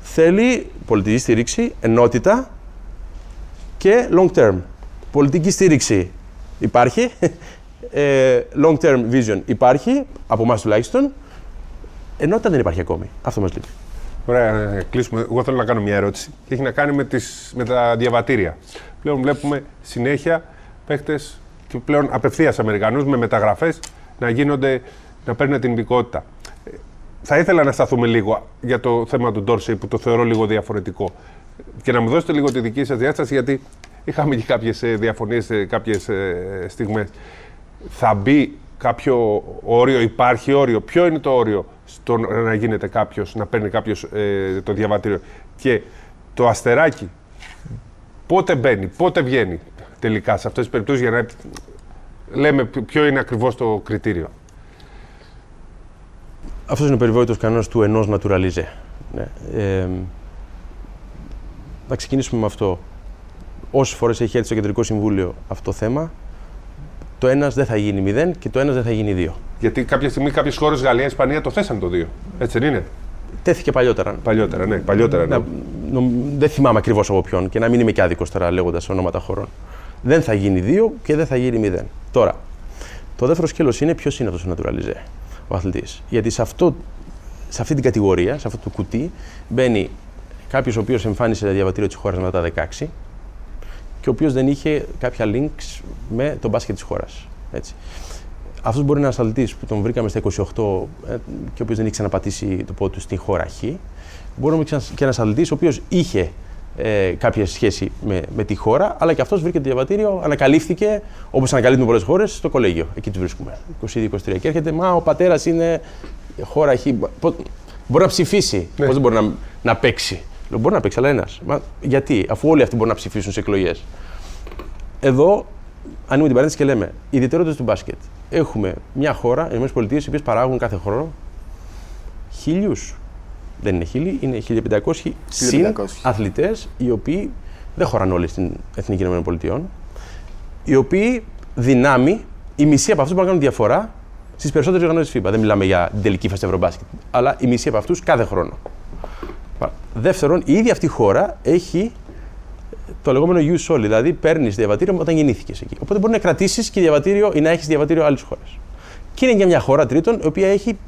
θέλει πολιτική στήριξη, ενότητα και long term. Πολιτική στήριξη υπάρχει, ε, long term vision υπάρχει, από εμάς τουλάχιστον, ενότητα δεν υπάρχει ακόμη. Αυτό μας λείπει. Ωραία, να κλείσουμε. Εγώ θέλω να κάνω μια ερώτηση και έχει να κάνει με, τις, με τα διαβατήρια. Πλέον βλέπουμε συνέχεια παίχτες και πλέον απευθείας Αμερικανούς με μεταγραφές να γίνονται, να παίρνουν την ειδικότητα. Θα ήθελα να σταθούμε λίγο για το θέμα του Ντόρσεϊ που το θεωρώ λίγο διαφορετικό και να μου δώσετε λίγο τη δική σας διάσταση γιατί είχαμε και κάποιες διαφωνίες σε κάποιες στιγμές. Θα μπει κάποιο όριο, υπάρχει όριο. Ποιο είναι το όριο στο να γίνεται κάποιος, να παίρνει κάποιος ε, το διαβατήριο; Και το αστεράκι, πότε μπαίνει, πότε βγαίνει τελικά σε αυτές τις περιπτώσεις για να λέμε ποιο είναι ακριβώς το κριτήριο; Αυτός είναι ο περιβόητος κανόνας του ενός naturalize. Ναι. Ε, να ξεκινήσουμε με αυτό. Όσες φορές έχει έρθει στο Κεντρικό Συμβούλιο αυτό το θέμα, το ένας δεν θα γίνει 0 και το ένας δεν θα γίνει 2. Γιατί κάποια στιγμή κάποιες χώρες, Γαλλία, Ισπανία, το θέσαν το 2. Έτσι δεν είναι; Τέθηκε παλιότερα. Παλιότερα, ναι. Παλιότερα, ναι. Να, νο, δεν θυμάμαι ακριβώς από ποιον και να μην είμαι και άδικος τώρα λέγοντας ονόματα χωρών. Δεν θα γίνει 2 και δεν θα γίνει 0. Τώρα, το δεύτερο σκέλος είναι ποιος είναι αυτός ο Naturalize, ο αθλητής. Γιατί σε, αυτό, σε αυτή την κατηγορία, σε αυτό το κουτί, μπαίνει κάποιος ο οποίος εμφάνισε διαβατήριο της χώρας μετά τα 16 και ο οποίος δεν είχε κάποια links με τον μπάσκετ της χώρας. Αυτός μπορεί να είναι ένα αθλητή που τον βρήκαμε στα 28 ε, και ο οποίος δεν είχε ξαναπατήσει το πόδι του στην χώρα Χ. Μπορεί να είναι και ένας αθλητή ο οποίος είχε ε, κάποια σχέση με, με τη χώρα, αλλά και αυτός βρήκε το διαβατήριο, ανακαλύφθηκε όπως ανακαλύπτουν πολλές χώρες στο κολέγιο. Εκεί τους βρίσκουμε. 22-23. Και έρχεται, μα ο πατέρας είναι χώρα Χ. Μπορεί να ψηφίσει. Ναι. Πώς δεν μπορεί να, να παίξει. Λέω, μπορεί να παίξει, αλλά ένας. Γιατί, αφού όλοι αυτοί μπορούν να ψηφίσουν σε εκλογές. Εδώ ανοίγουμε την παρένθεση και λέμε: Οι ιδιαιτερότητες του μπάσκετ. Έχουμε μια χώρα, οι ΗΠΑ, οι οποίες παράγουν κάθε χρόνο χίλιους. Δεν είναι χίλιοι, είναι 1500 συν αθλητές, οι οποίοι δεν χωράνε όλοι στην Εθνική ΗΠΑ, οι οποίοι δυνάμει, η μισή από αυτούς μπορούν να κάνουν διαφορά στις περισσότερες οργανώσεις FIBA. Δεν μιλάμε για την τελική φάση Ευρωμπάσκετ, αλλά η μισή από αυτούς κάθε χρόνο. Δεύτερον, η ίδια αυτή η χώρα έχει το λεγόμενο use all, δηλαδή παίρνεις διαβατήριο όταν γεννήθηκες εκεί. Οπότε μπορεί να κρατήσεις και διαβατήριο ή να έχεις διαβατήριο άλλης χώρε. Και είναι για μια χώρα τρίτον, η οποία έχει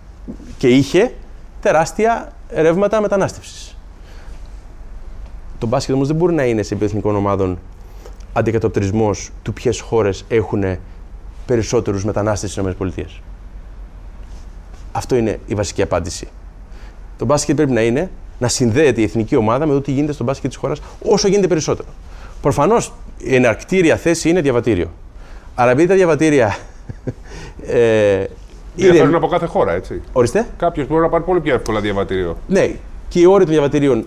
και είχε τεράστια ρεύματα μετανάστευσης. Το μπάσκετ όμως δεν μπορεί να είναι σε επίπεδο εθνικών ομάδων αντικατοπτρισμός του ποιες χώρες έχουν περισσότερους μετανάστες στις ΗΠΑ. Αυτό είναι η βασική απάντηση. Το μπάσκετ πρέπει να είναι να συνδέεται η εθνική ομάδα με το τι γίνεται στο μπάσκετ της χώρας όσο γίνεται περισσότερο. Προφανώς η εναρκτήρια θέση είναι διαβατήριο. Αλλά επειδή τα διαβατήρια. ε, Διαφέρουν από κάθε χώρα, έτσι. Ορίστε; Κάποιος μπορεί να πάρει πολύ πιο εύκολα διαβατήριο. Ναι, και οι όροι των διαβατηρίων.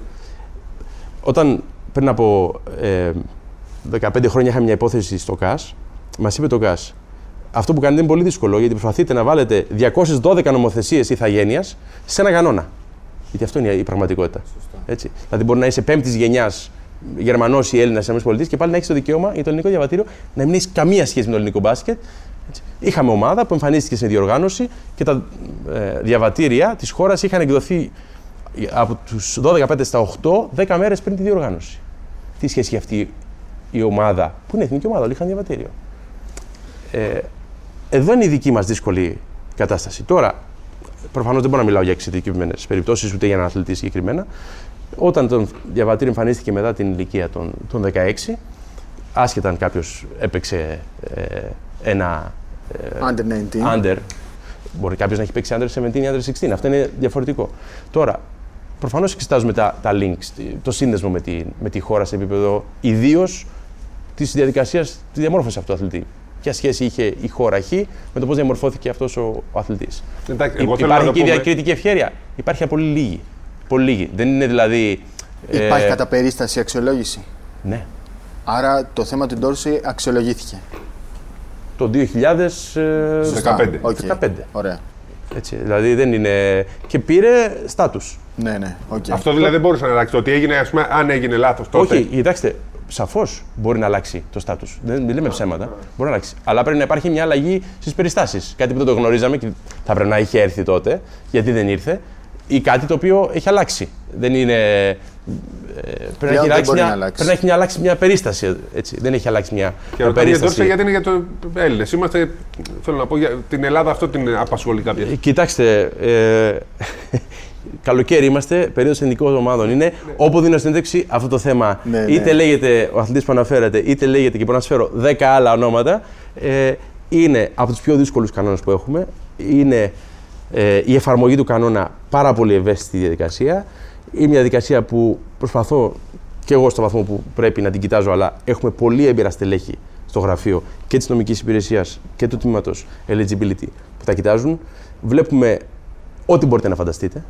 Όταν πριν από ε, 15 χρόνια είχαμε μια υπόθεση στο ΚΑΣ, μας είπε το ΚΑΣ. Αυτό που κάνετε είναι πολύ δύσκολο γιατί προσπαθείτε να βάλετε 212 νομοθεσίες ηθαγένειας σε ένα κανόνα. Γιατί αυτό είναι η πραγματικότητα. Έτσι. Δηλαδή, μπορεί να είσαι πέμπτης γενιάς Γερμανός ή Έλληνας στι ΗΠΑ και πάλι να έχεις το δικαίωμα για το ελληνικό διαβατήριο να μην έχεις καμία σχέση με το ελληνικό μπάσκετ. Έτσι. Είχαμε ομάδα που εμφανίστηκε σε διοργάνωση και τα ε, διαβατήρια της χώρας είχαν εκδοθεί από τους 12-15 στα 8 10 μέρες πριν τη διοργάνωση. Τι σχέση έχει αυτή η ομάδα, που είναι εθνική ομάδα, όλοι είχαν διαβατήριο. Ε, εδώ είναι η δική μας δύσκολη κατάσταση. Τώρα, προφανώς δεν μπορώ να μιλάω για εξειδικευμένες περιπτώσεις ούτε για έναν αθλητή συγκεκριμένα. Όταν το διαβατήριο εμφανίστηκε μετά την ηλικία των, των 16, άσχετα αν κάποιος έπαιξε ε, ένα. Ε, under 19. Under. Μπορεί κάποιος να έχει παίξει under 17 ή under 16. Αυτό είναι διαφορετικό. Τώρα, προφανώς εξετάζουμε τα, τα links, το σύνδεσμο με τη, με τη χώρα σε επίπεδο ιδίως της διαδικασίας τη διαμόρφωση αυτού του αθλητή ποια σχέση είχε η χώρα Χ με το πώς διαμορφώθηκε αυτός ο, ο αθλητή. Υπάρχει και διακριτική ευχαίρεια. Υπάρχει πολύ λίγη. Πολύ λίγη. Δεν είναι δηλαδή. Υπάρχει ε... κατά περίσταση αξιολόγηση. Ναι. Άρα το θέμα του Ντόρση αξιολογήθηκε. Το 2015. 15. Ωραία. Έτσι, δηλαδή δεν είναι. και πήρε στάτους. Ναι, ναι. Okay. Αυτό δηλαδή δεν μπορούσε να αλλάξει. Το ότι έγινε, ας πούμε, αν έγινε λάθος τότε. Όχι, κοιτάξτε, σαφώς μπορεί να αλλάξει το στάτους. Δεν λέμε ψέματα. Μπορεί να αλλάξει. Αλλά πρέπει να υπάρχει μια αλλαγή στις περιστάσεις. Κάτι που δεν το γνωρίζαμε και θα πρέπει να είχε έρθει τότε, γιατί δεν ήρθε. Ή κάτι το οποίο έχει αλλάξει. Δεν είναι. Ε, πρέπει, να έχει αλλάξει μια, να πρέπει να έχει αλλάξει μια περίσταση. Έτσι. Δεν έχει αλλάξει μια, και μια περίσταση. Και γιατί είναι για το Έλληνες. Είμαστε, θέλω να πω, για την Ελλάδα αυτό την απασχολεί κάποια. Ε, κοιτάξτε, ε, καλοκαίρι είμαστε, περίοδος εθνικών ομάδων είναι, ναι. όπου δίνω συνέντευξη αυτό το θέμα. Ναι, είτε ναι. λέγεται ο αθλητής που αναφέρατε, είτε λέγεται και μπορώ να σας φέρω 10 άλλα ονόματα. Ε, είναι από τους πιο δύσκολους κανόνες που έχουμε. Είναι ε, η εφαρμογή του κανόνα πάρα πολύ ευαίσθητη διαδικασία. Είναι μια διαδικασία που προσπαθώ και εγώ στο βαθμό που πρέπει να την κοιτάζω, αλλά έχουμε πολύ έμπειρα στελέχη στο γραφείο και της νομικής υπηρεσίας και του τμήματος eligibility που τα κοιτάζουν. Βλέπουμε ό,τι μπορείτε να φανταστείτε.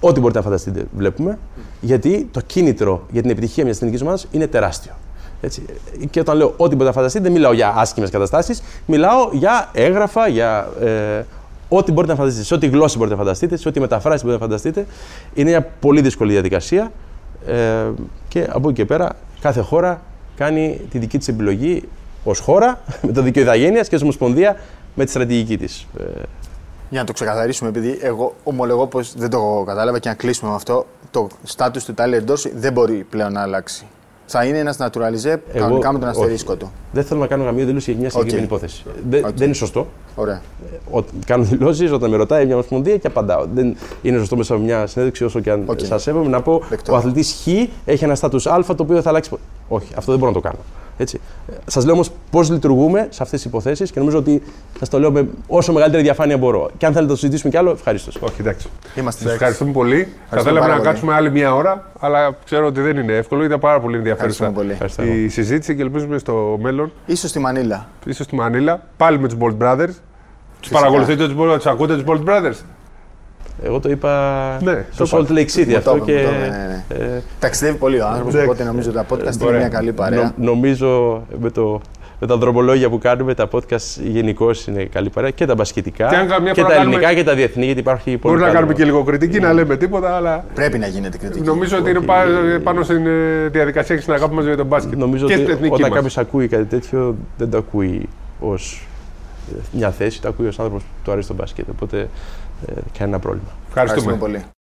Ό,τι μπορείτε να φανταστείτε, βλέπουμε. Γιατί το κίνητρο για την επιτυχία μιας εθνικής ομάδας είναι τεράστιο. Έτσι. Και όταν λέω ό,τι μπορείτε να φανταστείτε, δεν μιλάω για άσχημες καταστάσεις, μιλάω για έγγραφα, για ε, ό,τι μπορείτε να φανταστείτε, σε ό,τι γλώσσα μπορείτε να φανταστείτε, σε ό,τι μεταφράσει μπορείτε να φανταστείτε. Είναι μια πολύ δύσκολη διαδικασία. Ε, και από εκεί και πέρα, κάθε χώρα κάνει τη δική της επιλογή ως χώρα, με το δίκαιο ηθαγένεια και ως Ομοσπονδία με τη στρατηγική της. Ε, για να το ξεκαθαρίσουμε, επειδή εγώ ομολογώ πως δεν το κατάλαβα και να κλείσουμε με αυτό, το στάτου του Τάλερ Ντόρση δεν μπορεί πλέον να αλλάξει. Θα είναι ένας naturalize κανονικά με τον αστερίσκο του. Δεν θέλω να κάνω καμία δήλωση για μια συγκεκριμένη okay. υπόθεση. Δεν, okay. δεν είναι σωστό. Ωραία. Ο, κάνω δηλώσεις όταν με ρωτάει μια ομοσπονδία και απαντάω. Δεν είναι σωστό μέσα από μια συνέντευξη, όσο και αν okay. σας σέβομαι, να πω ο αθλητής Χ έχει ένα στάτου Α το οποίο θα αλλάξει. Όχι, αυτό δεν μπορώ να το κάνω. Έτσι. Σας λέω όμως πώς λειτουργούμε σε αυτές τις υποθέσεις και νομίζω ότι σας το λέω με όσο μεγαλύτερη διαφάνεια μπορώ. Και αν θέλετε να το συζητήσουμε κι άλλο, ευχαρίστω. Όχι, εντάξει. Είμαστε Σας ευχαριστούμε πολύ. Θα θέλαμε να κάτσουμε άλλη μία ώρα, αλλά ξέρω ότι δεν είναι εύκολο. Ήταν πάρα πολύ ενδιαφέρουσα η συζήτηση και ελπίζουμε στο μέλλον. σω στη Μανίλα. σω στη Μανίλα, πάλι με τους Bolt Brothers. Τους παρακολουθείτε, τους ακούτε τους Bolt Brothers. Εγώ το είπα ναι, στο Salt Lake City αυτό και... Ναι, ναι, ναι. Ε, Ταξιδεύει πολύ ο άνθρωπος, οπότε νομίζω ότι τα podcast είναι μια καλή παρέα. νομίζω με, το, με τα δρομολόγια που κάνουμε, τα podcast γενικώ είναι καλή παρέα και τα μπασχετικά και, και τα ελληνικά κάνουμε... και τα διεθνή, γιατί υπάρχει πολύ Μπορεί να κάνουμε και λίγο κριτική, να λέμε τίποτα, αλλά... Πρέπει να γίνεται κριτική. Νομίζω ότι είναι πάνω στην ε, διαδικασία και στην αγάπη μας για τον μπάσκετ. Νομίζω ότι όταν κάποιος ακούει κάτι τέτοιο, δεν το ακούει ως μια θέση, το ακούει ως άνθρωπος που του αρέσει το μπάσκετ. Οπότε ε, κανένα πρόβλημα. Ευχαριστούμε. Ευχαριστούμε πολύ.